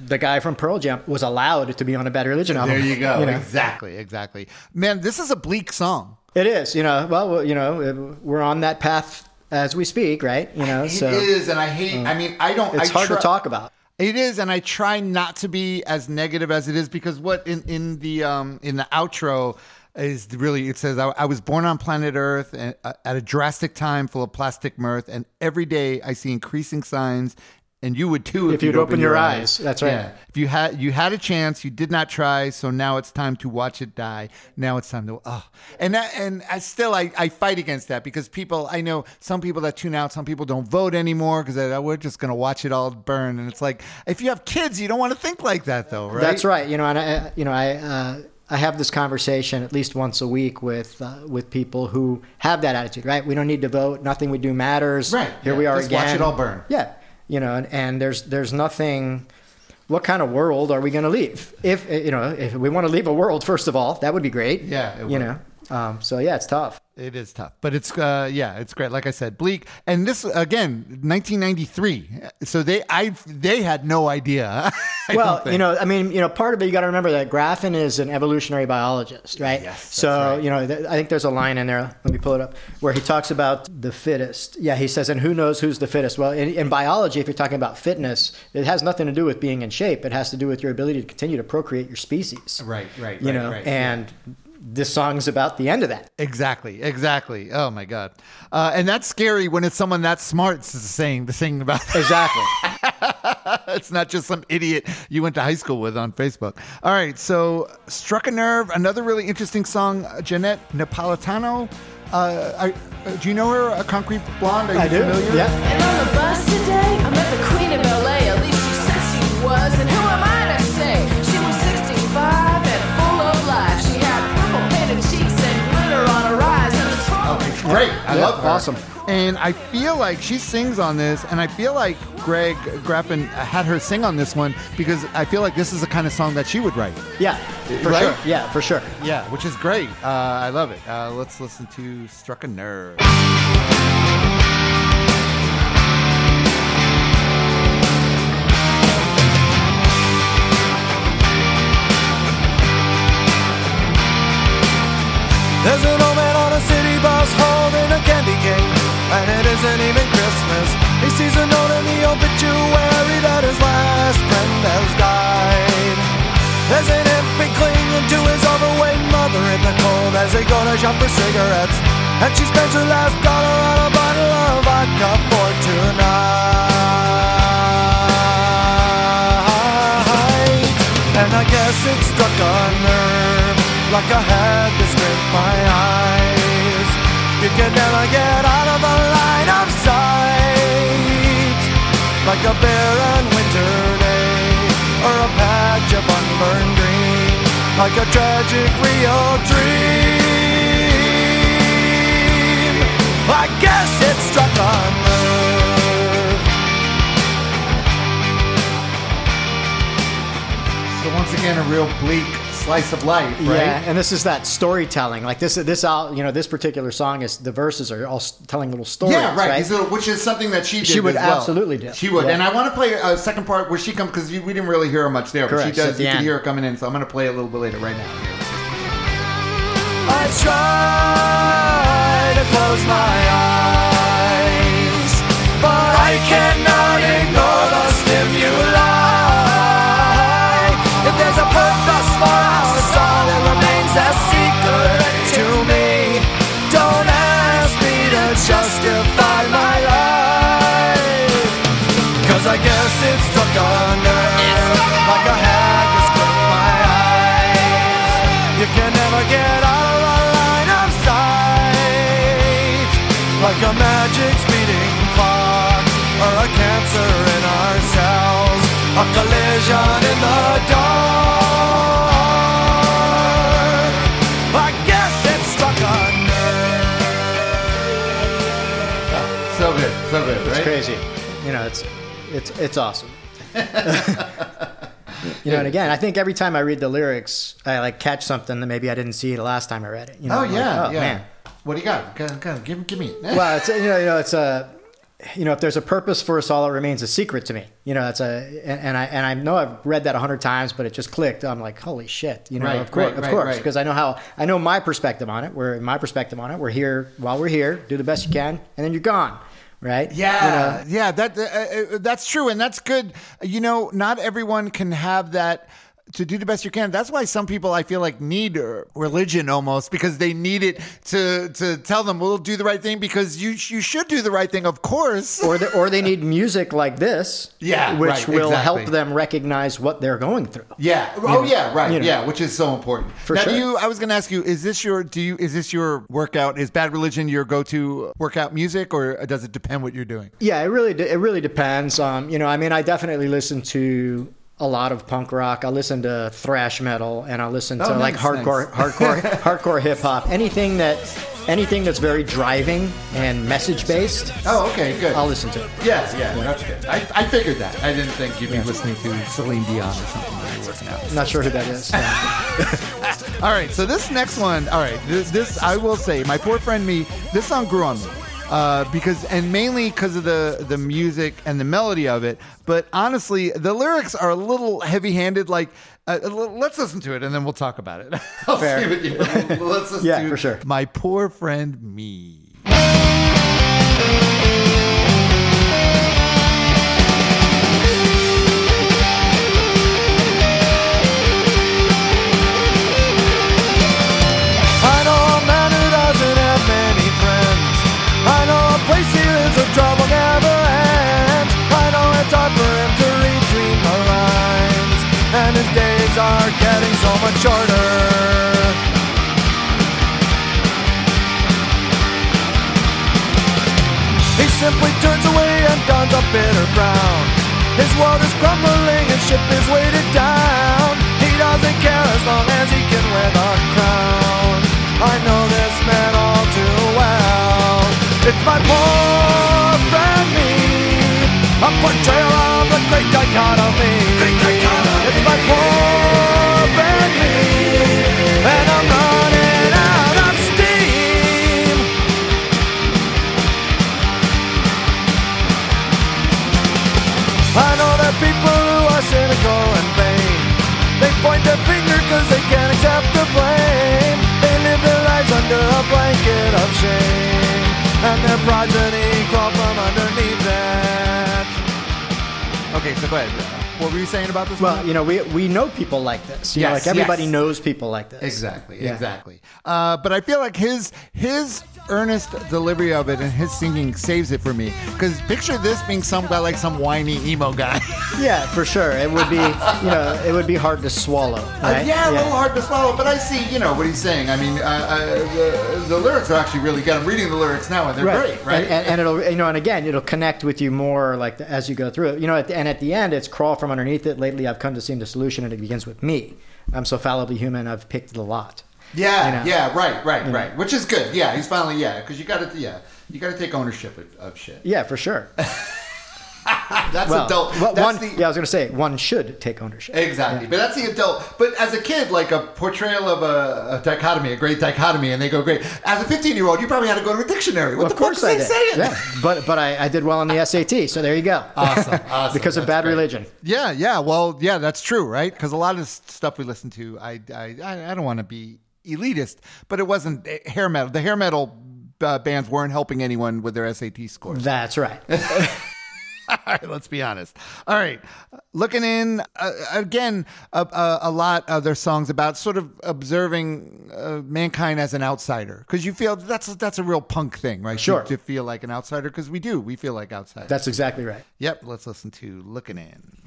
the guy from Pearl Jam was allowed to be on a Bad Religion album. there you go. know? Exactly, exactly. Man, this is a bleak song. It is, you know. Well, you know, we're on that path as we speak, right? You know, It so is, and I hate. I mean, I don't. it's I hard try- to talk about. It is, and I try not to be as negative as it is because what in in the um in the outro is really it says I, I was born on planet Earth and, uh, at a drastic time full of plastic mirth, and every day I see increasing signs. And you would too if, you'd open your eyes. That's right. If you had you had a chance, you did not try. So now it's time to watch it die. Now it's time to oh, and that, and I still I, I fight against that because people I know some people that tune out, some people don't vote anymore because we're just gonna watch it all burn. And it's like if you have kids, you don't want to think like that though, right? That's right. You know, and I, you know, I, uh, I have this conversation at least once a week with uh, with people who have that attitude. Right? We don't need to vote. Nothing we do matters. Right, Here yeah, we are just again. watch it all burn. Yeah. You know, and, and there's there's nothing. What kind of world are we going to leave? If you know, if we want to leave a world, first of all, that would be great. Yeah, it you would. know. Um, so yeah, it's tough. It is tough, but it's uh, yeah, it's great. Like I said, bleak, and this again, 1993. So they, I, they had no idea. Well, you know, I mean, you know, part of it you got to remember that Graffin is an evolutionary biologist, right? Yes, So right. you know, th- I think there's a line in there. Let me pull it up where he talks about the fittest. Yeah, he says, and who knows who's the fittest? Well, in, in biology, if you're talking about fitness, it has nothing to do with being in shape. It has to do with your ability to continue to procreate your species. Right, right, You right, know, right, and this song's about the end of that. Exactly, exactly. Oh my god, uh, and that's scary when it's someone that smart saying the thing about. that. Exactly. it's not just some idiot you went to high school with on Facebook. All right, so struck a nerve. Another really interesting song, uh, Johnette Napolitano. Uh, I, uh, do you know her? A Concrete Blonde. Are you familiar with her? Yep. And on the bus today, I do. familiar? Yeah. Great. I Yeah, love her. awesome. And I feel like she sings on this, and I feel like Greg Graffin had her sing on this one because I feel like this is the kind of song that she would write. Yeah. For Right? sure. Yeah, for sure. Yeah, which is great. Uh, I love it. Uh, let's listen to Struck a Nerve. There's an isn't even Christmas. He sees a note in the obituary that his last friend has died. There's an infant clinging to his overweight mother in the cold as they go to shop for cigarettes, and she spends her last dollar on a bottle of vodka for tonight. And I guess it struck a nerve like I had to scrape my eyes. You can never get out of the line of sight like a barren winter day or a patch of unburned green, like a tragic real dream. I guess it struck a nerve. So once again, a real bleak slice of life, right? Yeah, and this is that storytelling. Like this, this out. You know, this particular song is the verses are all telling little stories. Yeah, right. right? These little- which is something that she did. She would as well. absolutely do. She would, Yeah. and I want to play a second part where she comes because we didn't really hear her much there, but Correct, she does. the You can end. hear her coming in, so I'm going to play a little bit later, right now. I try to close my crazy. You know, it's it's it's awesome. you know, and again, I think every time I read the lyrics, I like catch something that maybe I didn't see the last time I read it. You know, Oh I'm like, yeah, oh, yeah. man. What do you got? Go, go, give, give me. Well, it's you know, you know, it's a you know, if there's a purpose for us all, it remains a secret to me. You know, that's a and, and I and I know I've read that a hundred times, but it just clicked. I'm like, holy shit! You know, Right, of course, right, of right, course, right. because I know how I know my perspective on it. We're my perspective on it. We're here while we're here. Do the best you can, and then you're gone. Right? Yeah, You know? yeah, that uh, uh, that's true, and that's good. You know, not everyone can have that to do the best you can. That's why some people I feel like need religion almost because they need it to to tell them we'll do the right thing because you you should do the right thing, of course. or the, or they need music like this, Yeah, which right, will exactly. help them recognize what they're going through. Yeah. Oh, yeah. Right. you know. Yeah. Which is so important. For now, sure. you? I was going to ask you: Is this your? Do you? Is this your workout? Is Bad Religion your go-to workout music, or does it depend what you're doing? Yeah, it really it really depends. Um, you know, I mean, I definitely listen to a lot of punk rock. I listen to thrash metal, and I listen oh, to Oh, like hardcore, nice. hardcore, hardcore hip hop. Anything that, anything that's very driving and message based, Oh, okay, good. I'll listen to. It. Yeah, yeah, that's good. I, I figured that. I didn't think you'd be listening to Celine Dion or something while you're working out. I'm not sure who that is. All right, so this next one, all right, this, this I will say, my poor friend me, this song grew on me. Uh, because and mainly because of the the music and the melody of it, but honestly, the lyrics are a little heavy-handed. Like, uh, l- let's listen to it and then we'll talk about it. I'll Fair. see with you. Let's listen Yeah, to for sure. My poor friend me. Where never ends. I know it's hard for him to read between the lines, and his days are getting so much shorter. He simply turns away and dons a bitter frown. His world is crumbling, his ship is weighted down. He doesn't care as long as he can wear the crown. I know this man all too well. It's my poor friend me, a portrayal of the great dichotomy. It's my poor friend me, and I'm running out of steam. I know are people who are cynical and vain. They point their finger cause they can't accept the blame. They live their lives under a blanket of shame. And their progeny crawl from underneath that. Okay, so go ahead. What were you saying about this? Well, one? you know, we we know people like this. You know, like everybody yes. knows people like this. Exactly, Yeah. exactly. Uh, but I feel like his his earnest delivery of it and his singing saves it for me. Because picture this being some guy like some whiny emo guy. Yeah, for sure. It would be, you know, it would be hard to swallow. Uh, Right? yeah, a little hard to swallow, but I see, you know, what he's saying. I mean, uh, uh, the, the lyrics are actually really good. I'm reading the lyrics now, and they're great, right? And, and, and it'll, you know, and again, it'll connect with you more like the, as you go through it. You know, at the, and at the end, it's crawl from underneath it. Lately, I've come to see the solution, and it begins with me. I'm so fallibly human. I've picked the lot. Yeah, you know. yeah, right, right, right. Which is good. Yeah, he's finally, yeah, because you got to, yeah, you got to take ownership of, of shit. Yeah, for sure. That's Well, adult. well, that's one, the, yeah, I was going to say one should take ownership. Exactly, but that's the adult. But as a kid, like a portrayal of a, a dichotomy, a great dichotomy, and they go great. As a 15 year old, you probably had to go to a dictionary. What Well, the of course fuck I is did. they saying? Yeah, but but I, I did well on the SAT, so there you go. Awesome, awesome. because of bad great. religion. Yeah, yeah. Well, yeah, that's true, right? Because a lot of this stuff we listen to, I, I, I I don't want to be elitist, but it wasn't eh, hair metal. The hair metal uh, bands weren't helping anyone with their SAT scores. That's right. All right, let's be honest. All right, looking in uh, again, a, lot of their songs about sort of observing uh, mankind as an outsider because you feel that's that's a real punk thing, right? To- Sure. to, feel like an outsider because we do, we feel like outsiders. That's exactly right. yep. Let's listen to "Looking In."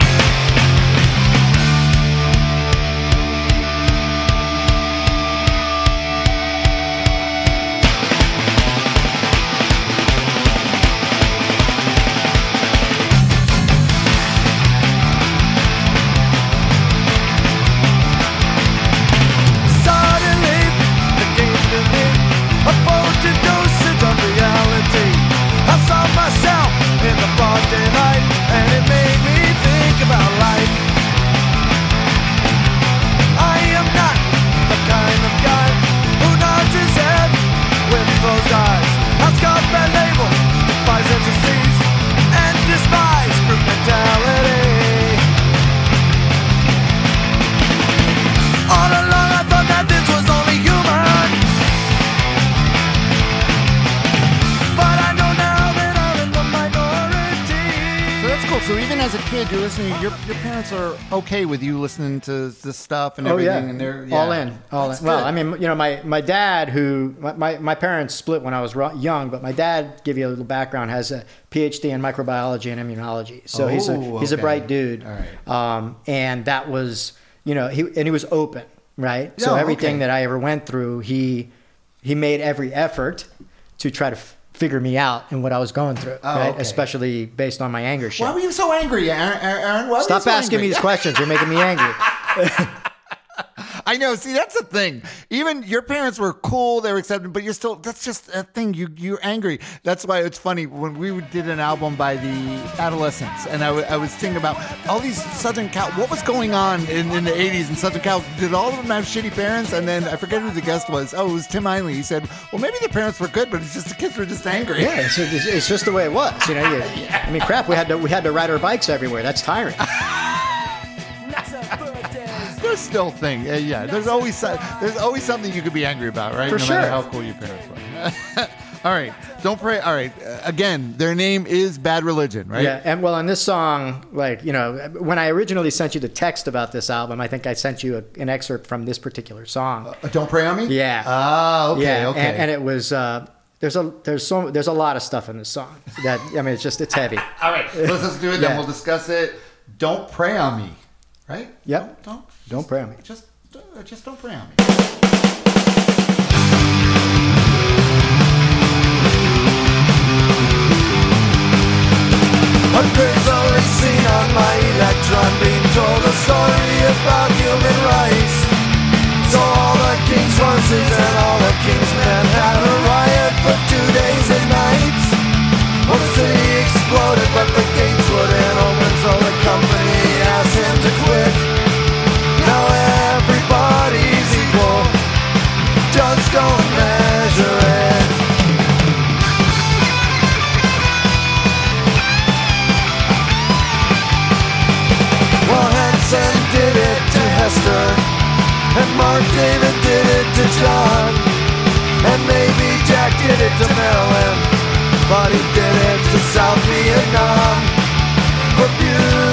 Listening. Your your parents are okay with you listening to this stuff and Oh everything, yeah, and they're all in, all That's in. Well. I mean, you know, my my dad, who my, my, parents split when I was young, but my dad, give you a little background, has a PhD in microbiology and immunology. So he's a Oh, he's a bright dude. All right. Um, and that was, you know, he and he was open, right? so everything okay. that I ever went through, he he made every effort to try to figure me out and what I was going through, oh, right? okay. Especially based on my anger shit. Why were you so angry, Aaron? Aaron, why Stop so asking angry? me these questions. You're making me angry. I know. See, that's the thing. Even your parents were cool; they were accepting, but you're still. That's just a thing. You you're angry. That's why it's funny when we did an album by the Adolescents, and I, w- I was thinking about all these Southern Cal. What was going on in, in the '80s in Southern Cal? Did all of them have shitty parents? And then I forget who the guest was. Oh, it was Tim Einley. He said, "Well, maybe the parents were good, but it's just the kids were just angry." Yeah, it's, it's, it's just the way it was. You know, you, I mean, crap. We had to we had to ride our bikes everywhere. That's tiring. Still thing. Uh, yeah, there's always there's always something you could be angry about, right? For no matter sure. how cool your parents were. all right, don't pray. All right, uh, again, their name is Bad Religion, right? Yeah, and well, on this song, like you know, when I originally sent you the text about this album, I think I sent you a, an excerpt from this particular song. Uh, don't pray on me. Yeah. Ah, okay, yeah, okay. and, and it was uh, there's a there's so there's a lot of stuff in this song that I mean, it's just it's heavy. all right, let's just do it. Then we'll discuss it. Don't pray on me, right? Yep. Don't don't, Don't pray on me. Just uh, just don't pray on me. Hundreds only seen on my electron being told a story about human rights. So all the king's horses and all the king's men had a riot for two days and nights. Well, the city exploded, but but he did it. To South Vietnam. For beauty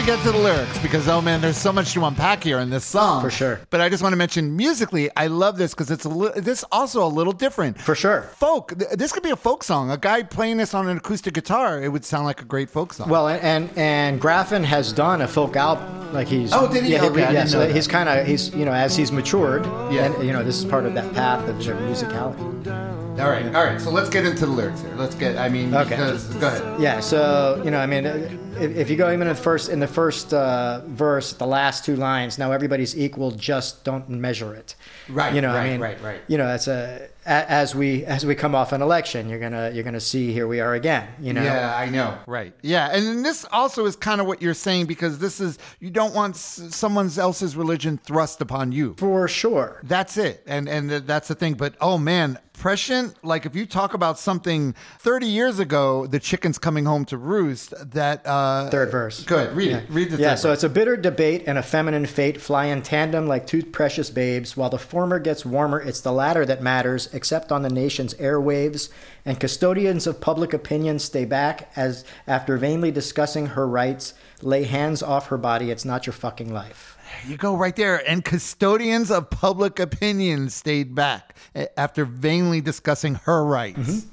we get to the lyrics, because oh man, there's so much to unpack here in this song, For sure. But I just want to mention musically, I love this because it's a li- this also a little different. For sure. folk. th- This could be a folk song. A guy playing this on an acoustic guitar, it would sound like a great folk song. Well, and and, and Graffin has done a folk album. Like he's Oh, did he? Yeah, Okay, I yeah. so he's kind of he's you know as he's matured. Yeah. And you know this is part of that path of their musicality. All right, all right. So let's get into the lyrics here. Let's get. I mean, Okay. because go ahead. Yeah. So you know, I mean, if, if you go even in the first in the first uh, verse, the last two lines. Now everybody's equal. Just don't measure it. Right, You know. right, I mean. right, right. You know, it's a a- as we as we come off an election, you're gonna you're gonna see here we are again. You know. Yeah, I know. Right. Yeah, and then this also is kind of what you're saying because this is you don't want s- someone else's religion thrust upon you. For sure. That's it, and and that's the thing. But oh man, prescient. Like if you talk about something 30 years ago, the chicken's coming home to roost. That uh, Third verse. Go ahead, read it. Read the Yeah, so verse. it's a bitter debate and a feminine fate fly in tandem like two precious babes. While the former gets warmer, it's the latter that matters, except on the nation's airwaves. And custodians of public opinion stay back as, after vainly discussing her rights, lay hands off her body. It's not your fucking life. You go right there. And custodians of public opinion stayed back eh, after vainly discussing her rights. Mm-hmm.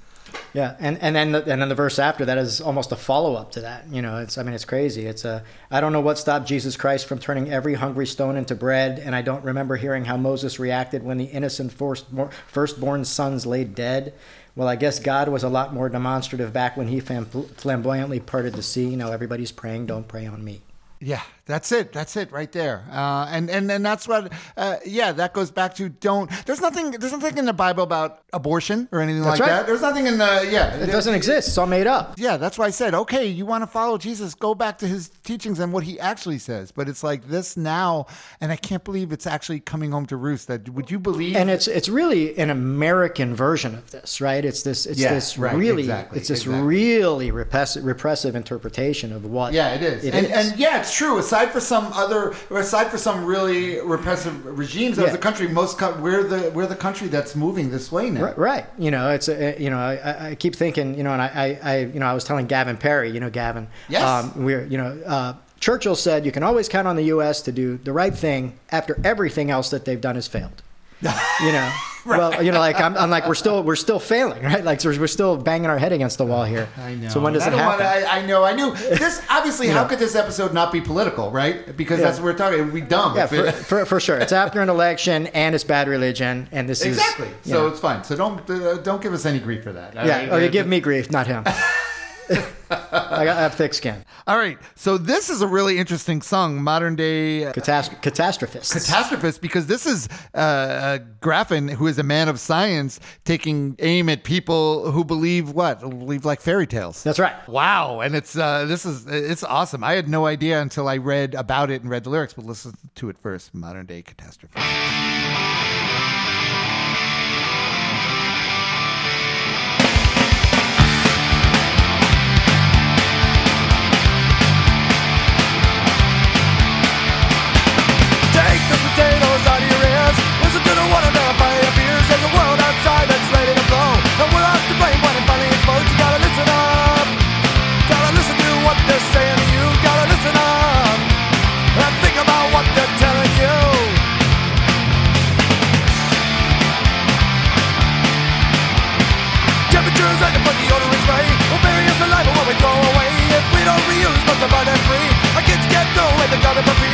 Yeah, and and then the, and then the verse after that is almost a follow up to that. You know, it's I mean it's crazy. It's a I don't know what stopped Jesus Christ from turning every hungry stone into bread, and I don't remember hearing how Moses reacted when the innocent firstborn, firstborn sons lay dead. Well, I guess God was a lot more demonstrative back when He flamboyantly parted the sea. Now everybody's praying, don't pray on me. Yeah, that's it. That's it right there. Uh, and and and that's what. Uh, yeah, that goes back to don't. There's nothing. There's nothing in the Bible about abortion or anything That's like right. that. There's nothing in the. Yeah, It doesn't exist. It's all made up. Yeah, that's why I said, okay, you want to follow Jesus, go back to his teachings and what he actually says. But it's like this now, and I can't believe it's actually coming home to roost. That would you believe? and it's it's really an American version of this, right? It's this it's Yeah, this right, really exactly, it's this exactly. really repressive repressive interpretation of what yeah, it is. It and, is. and yeah, it's true. Aside for some other, aside for some really repressive regimes of Yeah. the country, most co- we're the we're the country that's moving this way now. Right, right. You know, it's a, you know, I- I, keep thinking, you know, and I, I, I, you know, I was telling Gavin Perry, you know, Gavin. Yes. Um, we're, you know, uh, Churchill said you can always count on the U.S. to do the right thing after everything else that they've done has failed. You know, Well, you know, like I'm, I'm like we're still we're still failing, right? Like so we're still banging our head against the wall here. I know. So when does I it happen? wanna- I, I know. I knew this. Obviously, how know. could this episode not be political, right? Because Yeah. that's what we're talking. It would be dumb. yeah, for, it- for, for sure. It's after an election and it's bad religion, and this exactly. is So yeah. it's fine. So don't uh, don't give us any grief for that. all yeah. right? Oh, you give me grief, not him. I got I have thick skin. All right. So this is a really interesting song, modern day. uh, Catast- catastrophists. Catastrophist, because this is uh, uh, Graffin, who is a man of science, taking aim at people who believe what? Believe like fairy tales. That's right. Wow, and it's uh, this is it's awesome. I had no idea until I read about it and read the lyrics, but listen to it first. Modern day catastrophe. The garbage for free.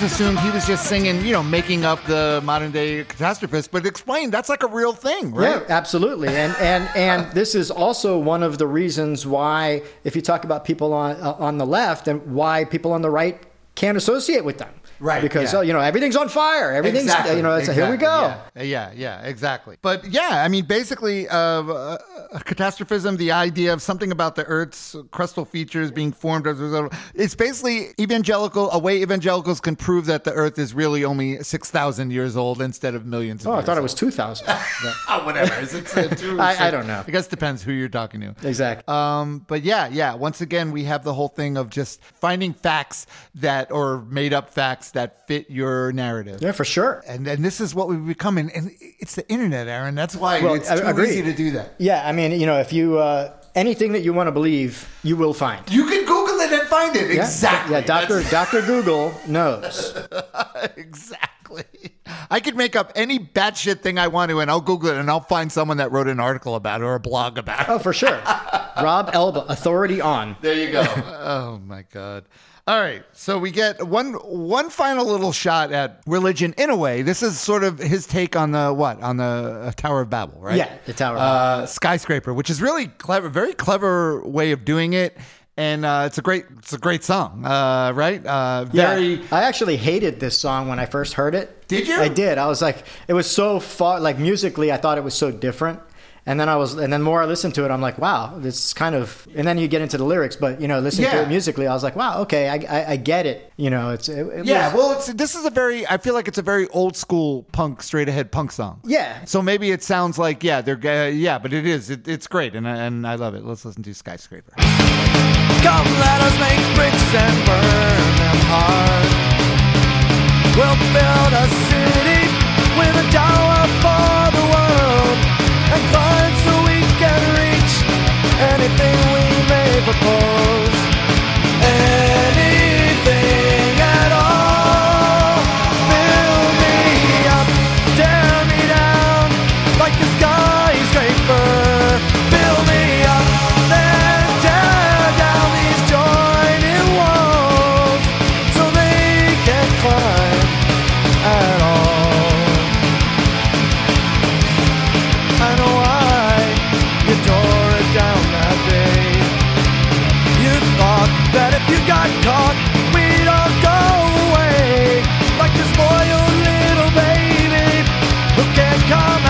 Always assumed he was just singing, you know, making up the modern day catastrophist, but explain that's like a real thing, right? Yeah, absolutely. And and and this is also one of the reasons why, if you talk about people on uh, on the left, and why people on the right can't associate with them, Right, Because yeah. oh, you know everything's on fire, everything's Exactly, you know it's here we go. Yeah, yeah, yeah, exactly. But yeah, I mean, basically, uh, uh, catastrophism, the idea of something about the Earth's crustal features being formed as a result. It's basically evangelical, a way evangelicals can prove that the Earth is really only six thousand years old instead of millions. Of Oh, I thought it was two thousand. Oh, whatever. Is it uh, two I- I don't know. I guess it depends who you're talking to. exactly. Um, but yeah, yeah. Once again, we have the whole thing of just finding facts that, or made up facts that fit your narrative. yeah, for sure. And and this is what we've become, and, and it's the internet, Aaron. That's why Well, it's I- too agreed. easy to do that. Yeah, I mean, you know, if you uh, anything that you want to believe, you will find. You can Google it and find it. Yeah, Exactly. Yeah, Doctor Doctor Google knows. exactly. I could make up any batshit thing I want to, and I'll Google it, and I'll find someone that wrote an article about it or a blog about it. Oh, for sure. Rob Elba, authority on. There you go. oh my god. All right, so we get one one final little shot at religion in a way. This is sort of his take on the what on the uh, Tower of Babel, right? Yeah, the Tower of uh, skyscraper, which is really clever, very clever way of doing it, and uh, it's a great it's a great song, uh, right? Uh, very. Yeah, I actually hated this song when I first heard it. Did you? I did. I was like, it was so far, like musically, I thought it was so different. And then I was, and then more I listened to it, I'm like, wow, this is kind of. And then you get into the lyrics, but you know, listening to it musically, I was like, wow, okay, I, I, I get it. You know, it's it, it Yeah, was- well, it's, this is a very. I feel like it's a very old school punk, straight ahead punk song. Yeah. So maybe it sounds like yeah, they're uh, yeah, but it is. It, it's great, and I- and I love it. Let's listen to skyscraper. Come, let us make bricks and burn them hard. We'll build a city with a tower anything we may propose. Anything caught, we'd all go away. Like spoiled little baby who can't come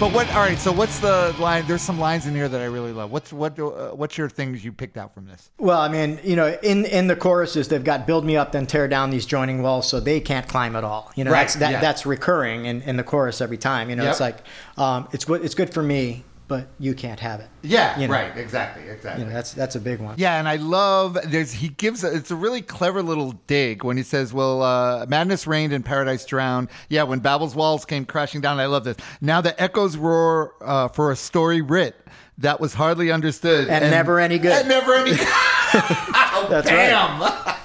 But what? All right. So what's the line? There's some lines in here that I really love. What's what? Uh, what's your things you picked out from this? Well, I mean, you know, in in the choruses, they've got "build me up, then tear down these joining walls, so they can't climb at all." You know, Right, that's that, yeah. that's recurring in, in the chorus every time. You know, it's like um, it's good it's good for me, but you can't have it. Yeah. You know. Right. Exactly. Exactly. You know, that's that's a big one. Yeah, and I love there's he gives a, it's a really clever little dig when he says, "Well, uh, madness reigned and paradise drowned." Yeah, when Babel's walls came crashing down. I love this. Now the echoes roar uh, for a story writ that was hardly understood And never any good. And never any. good. That's Bam!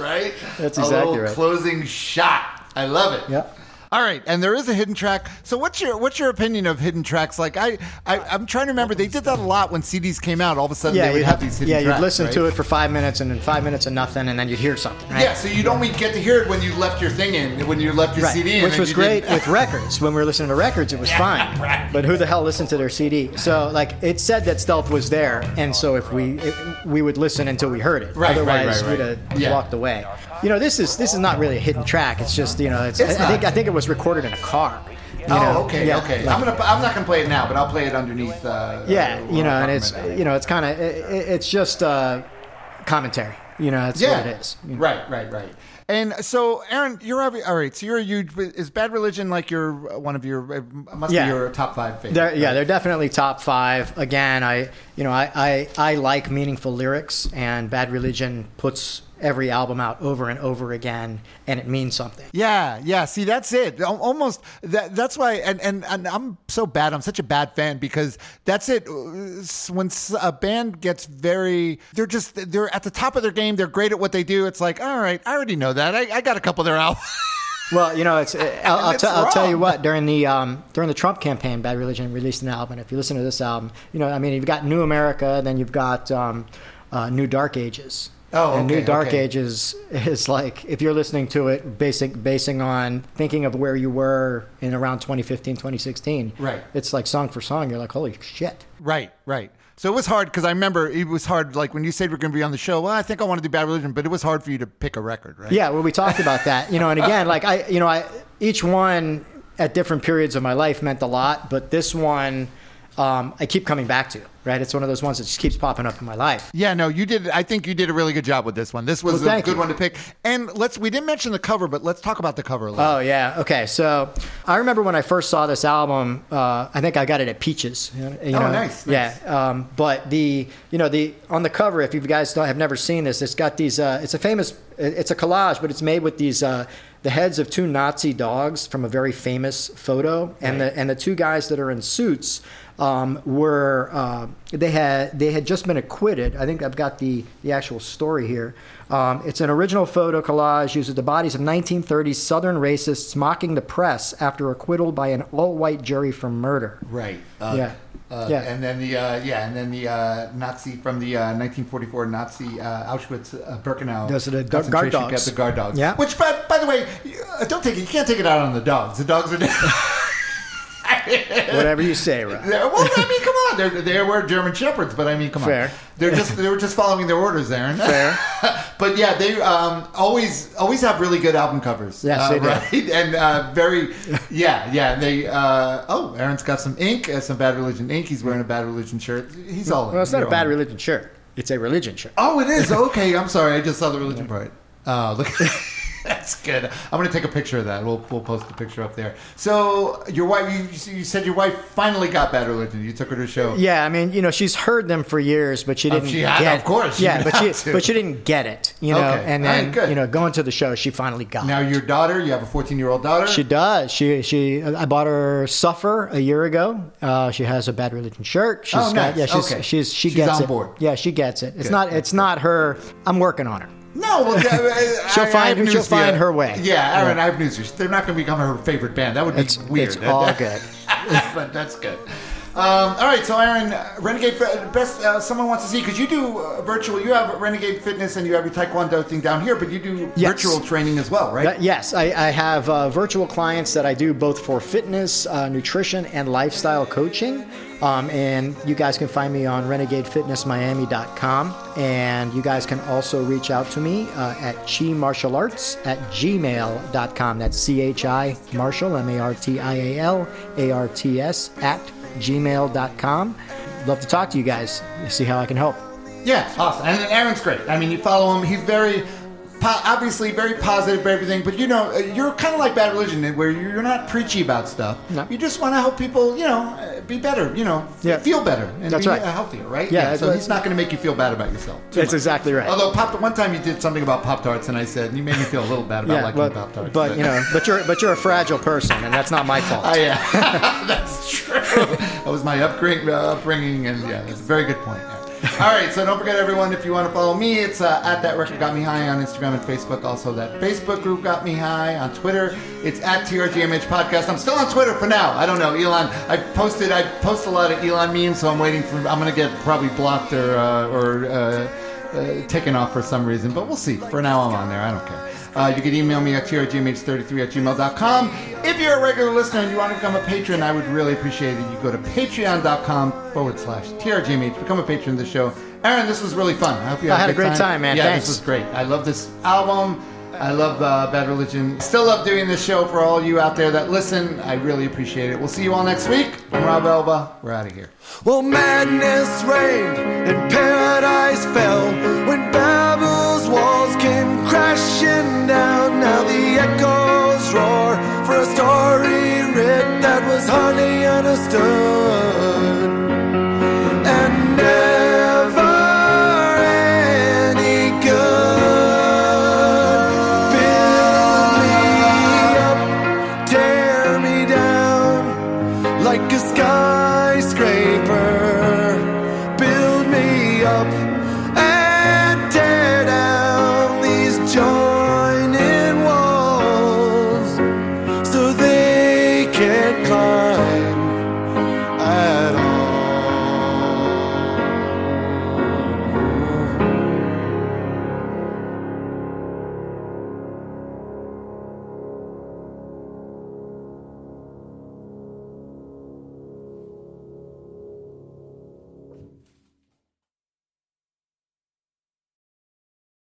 right. That's a exactly little right. Closing shot. I love it. Yep. All right, and there is a hidden track. So, what's your what's your opinion of hidden tracks? Like, I, I I'm trying to remember. They did that a lot when CDs came out. All of a sudden, Yeah, they would have have, these hidden yeah, tracks. you'd listen right? to it for five minutes, and then five minutes of nothing, and then you'd hear something. Right? Yeah, so you'd only get to hear it when you left your thing in, when you left your Right. CD in. Which was great with records. When we were listening to records, it was fine. right. But who the hell listened to their CD? So, like, it said that stealth was there, and so if we it, we would listen until we heard it. Right, right, Otherwise, we'd have Yeah. walked away. You know, this is this is not really a hidden track. It's just you know, it's, It's I, I think. I think it was recorded in a car. you Oh, know? okay, Yeah, okay. like- I'm gonna. I'm not gonna play it now, but I'll play it underneath. Uh, yeah, uh, you know, and it's you know, it's kind of it, it- it's just uh, commentary. You know, that's yeah, what it is. you know. right, right, right. And so, Aaron, you're obvi- all right. So you're a huge. Is Bad Religion like your one of your must Yeah. be your top five favorite? They're, yeah, they're definitely top five. Again, I you know I, I, I like meaningful lyrics, and Bad Religion puts every album out over and over again, and it means something. Yeah, yeah. See, that's it. Almost that. That's why. And, and and I'm so bad. I'm such a bad fan because that's it. Uh, When s- a band gets very, they're just they're at the top of their game. They're great at what they do. It's like, all right, I already know that. I, I got a couple of their albums. Well, you know, it's uh, I'll, I'll, it's t- I'll tell you what. During the um, during the Trump campaign, Bad Religion released an album. And if you listen to this album, you know, I mean, you've got New America, then you've got um, uh, New Dark Ages. Oh, and okay, New Dark okay. Ages is like if you're listening to it, basic basing on thinking of where you were in around 2015, 2016. Right. It's like song for song. You're like, holy shit. right, right. So it was hard because I remember it was hard. Like when you said we're going to be on the show. Well, I think I want to do Bad Religion, but it was hard for you to pick a record, right? Yeah, well, we talked about that, you know, and again, like I, you know, I each one at different periods of my life meant a lot, but this one um, I keep coming back to. Right, it's one of those ones that just keeps popping up in my life. Yeah, no, you did. I think you did a really good job with this one. This was Well, a good you. one to pick. And let's. We didn't mention the cover, but let's talk about the cover a little. Oh yeah, okay. So I remember when I first saw this album. Uh, I think I got it at Peaches. You know, Oh, know, nice, Yeah, um, but the you know the on the cover, if you guys don't have never seen this, it's got these. Uh, it's a famous. It's a collage, but it's made with these. Uh, the heads of two Nazi dogs from a very famous photo, and the and the two guys that are in suits um, were uh, they had they had just been acquitted. I think I've got the the actual story here. Um, it's an original photo collage uses the bodies of 1930s Southern racists mocking the press after acquittal by an all-white jury for murder. Right. Uh, Yeah. Uh, Yeah. And then the uh, yeah, and then the uh, Nazi from the uh, 1944 Nazi uh, Auschwitz uh, Birkenau Those are the gu- concentration guard dogs. camp, the guard dogs. Yeah. Which, by, by the way, uh, don't take it. You can't take it out on the dogs. The dogs are. Whatever you say, Rob. They're- well, I mean, come on. They're, they were German shepherds, but I mean, come Fair. on. They're just they were just following their orders, Aaron. Fair. but yeah, they um, always always have really good album covers. Yes, uh, they do. right? And uh, very, yeah, yeah. They uh, oh, Aaron's got some ink, uh, some Bad Religion ink. He's wearing a Bad Religion shirt. He's all. in. Well, it's not You're a bad religion shirt. It's a religion shirt. Oh, it is. Okay, I'm sorry. I just saw the religion part. Oh, look. That's good. I'm going to take a picture of that. We'll, we'll post the picture up there. So, your wife, you, you said your wife finally got Bad Religion. You took her to a show. Yeah, I mean, you know, she's heard them for years, but she Oh, didn't. she had- get, of course, she Yeah, but she, to. but she didn't get it. You know, Okay. and right, then good. you know, going to the show, she finally got. Now, it. your daughter, you have a 14 year old daughter. She does. She she. I bought her Suffer a year ago. Uh, she has a Bad Religion shirt. She's Oh, got, yeah, she's, Okay. she's she She's gets on it. board. Yeah, she gets it. It's Good. not it's not her. I'm working on her. No, well, uh, She'll I- I find- she'll find her way. Yeah, Aaron, Yeah. I have news. They're not going to become her favorite band. That would be It's weird. it's all good. but that's good. Um, all right, so Aaron, Renegade best. Uh, someone wants to see because you do uh, virtual. You have Renegade Fitness and you have your Taekwondo thing down here, but you do Yes. virtual training as well, right? Yes, I, I have uh, virtual clients that I do both for fitness, uh, nutrition, and lifestyle coaching. Um, and you guys can find me on renegadefitnessmiami.com. And you guys can also reach out to me uh, at chi martial arts at gmail.com. That's C H I Marshall, M A R T I A L A R T S, at gmail.com. Love to talk to you guys, see how I can help. Yeah, awesome. And Aaron's great. I mean, you follow him. He's very, po- obviously, very positive for everything. But you know, you're kind of like Bad Religion, where you're not preachy about stuff. No. You just want to help people, you know, be better. You know, Yeah. feel better and That's be right. healthier, right? Yeah, So but- he's not going to make you feel bad about yourself. That's much. exactly right. Although Pop, one time you did something about Pop Tarts, and I said you made me feel a little bad about Yeah, liking but, Pop Tarts. but you know, but you're but you're a fragile person, and that's not my fault. Oh, yeah, that's true. that was my upbringing, uh, upbringing, and yeah, that's a very good point. yeah. All right, so don't forget, everyone, if you want to follow me, it's uh, at that record got me high on Instagram and Facebook. Also, that Facebook group got me high on Twitter. It's at TRGMH Podcast. I'm still on Twitter for now. I don't know, Elon. I posted, I post a lot of Elon memes, so I'm waiting for. I'm gonna get probably blocked or uh, or. Uh, uh, taken off for some reason, but we'll see. For now, I'm on there. I don't care. Uh, you can email me at trgmh33 at gmail.com. If you're a regular listener and you want to become a patron, I would really appreciate it. You go to patreon.com forward slash trgmh. Become a patron of the show. Aaron, this was really fun. I hope you I had, a, great a great time, time man. Yeah, Thanks. this was great. I love this album. I love uh, Bad Religion. Still love doing this show for all you out there that listen. I really appreciate it. We'll see you all next week. I'm Rob Elba. We're out of here. Well, madness reigned and paradise fell when bad crashing down. Now the echoes roar for a story writ that was hardly understood.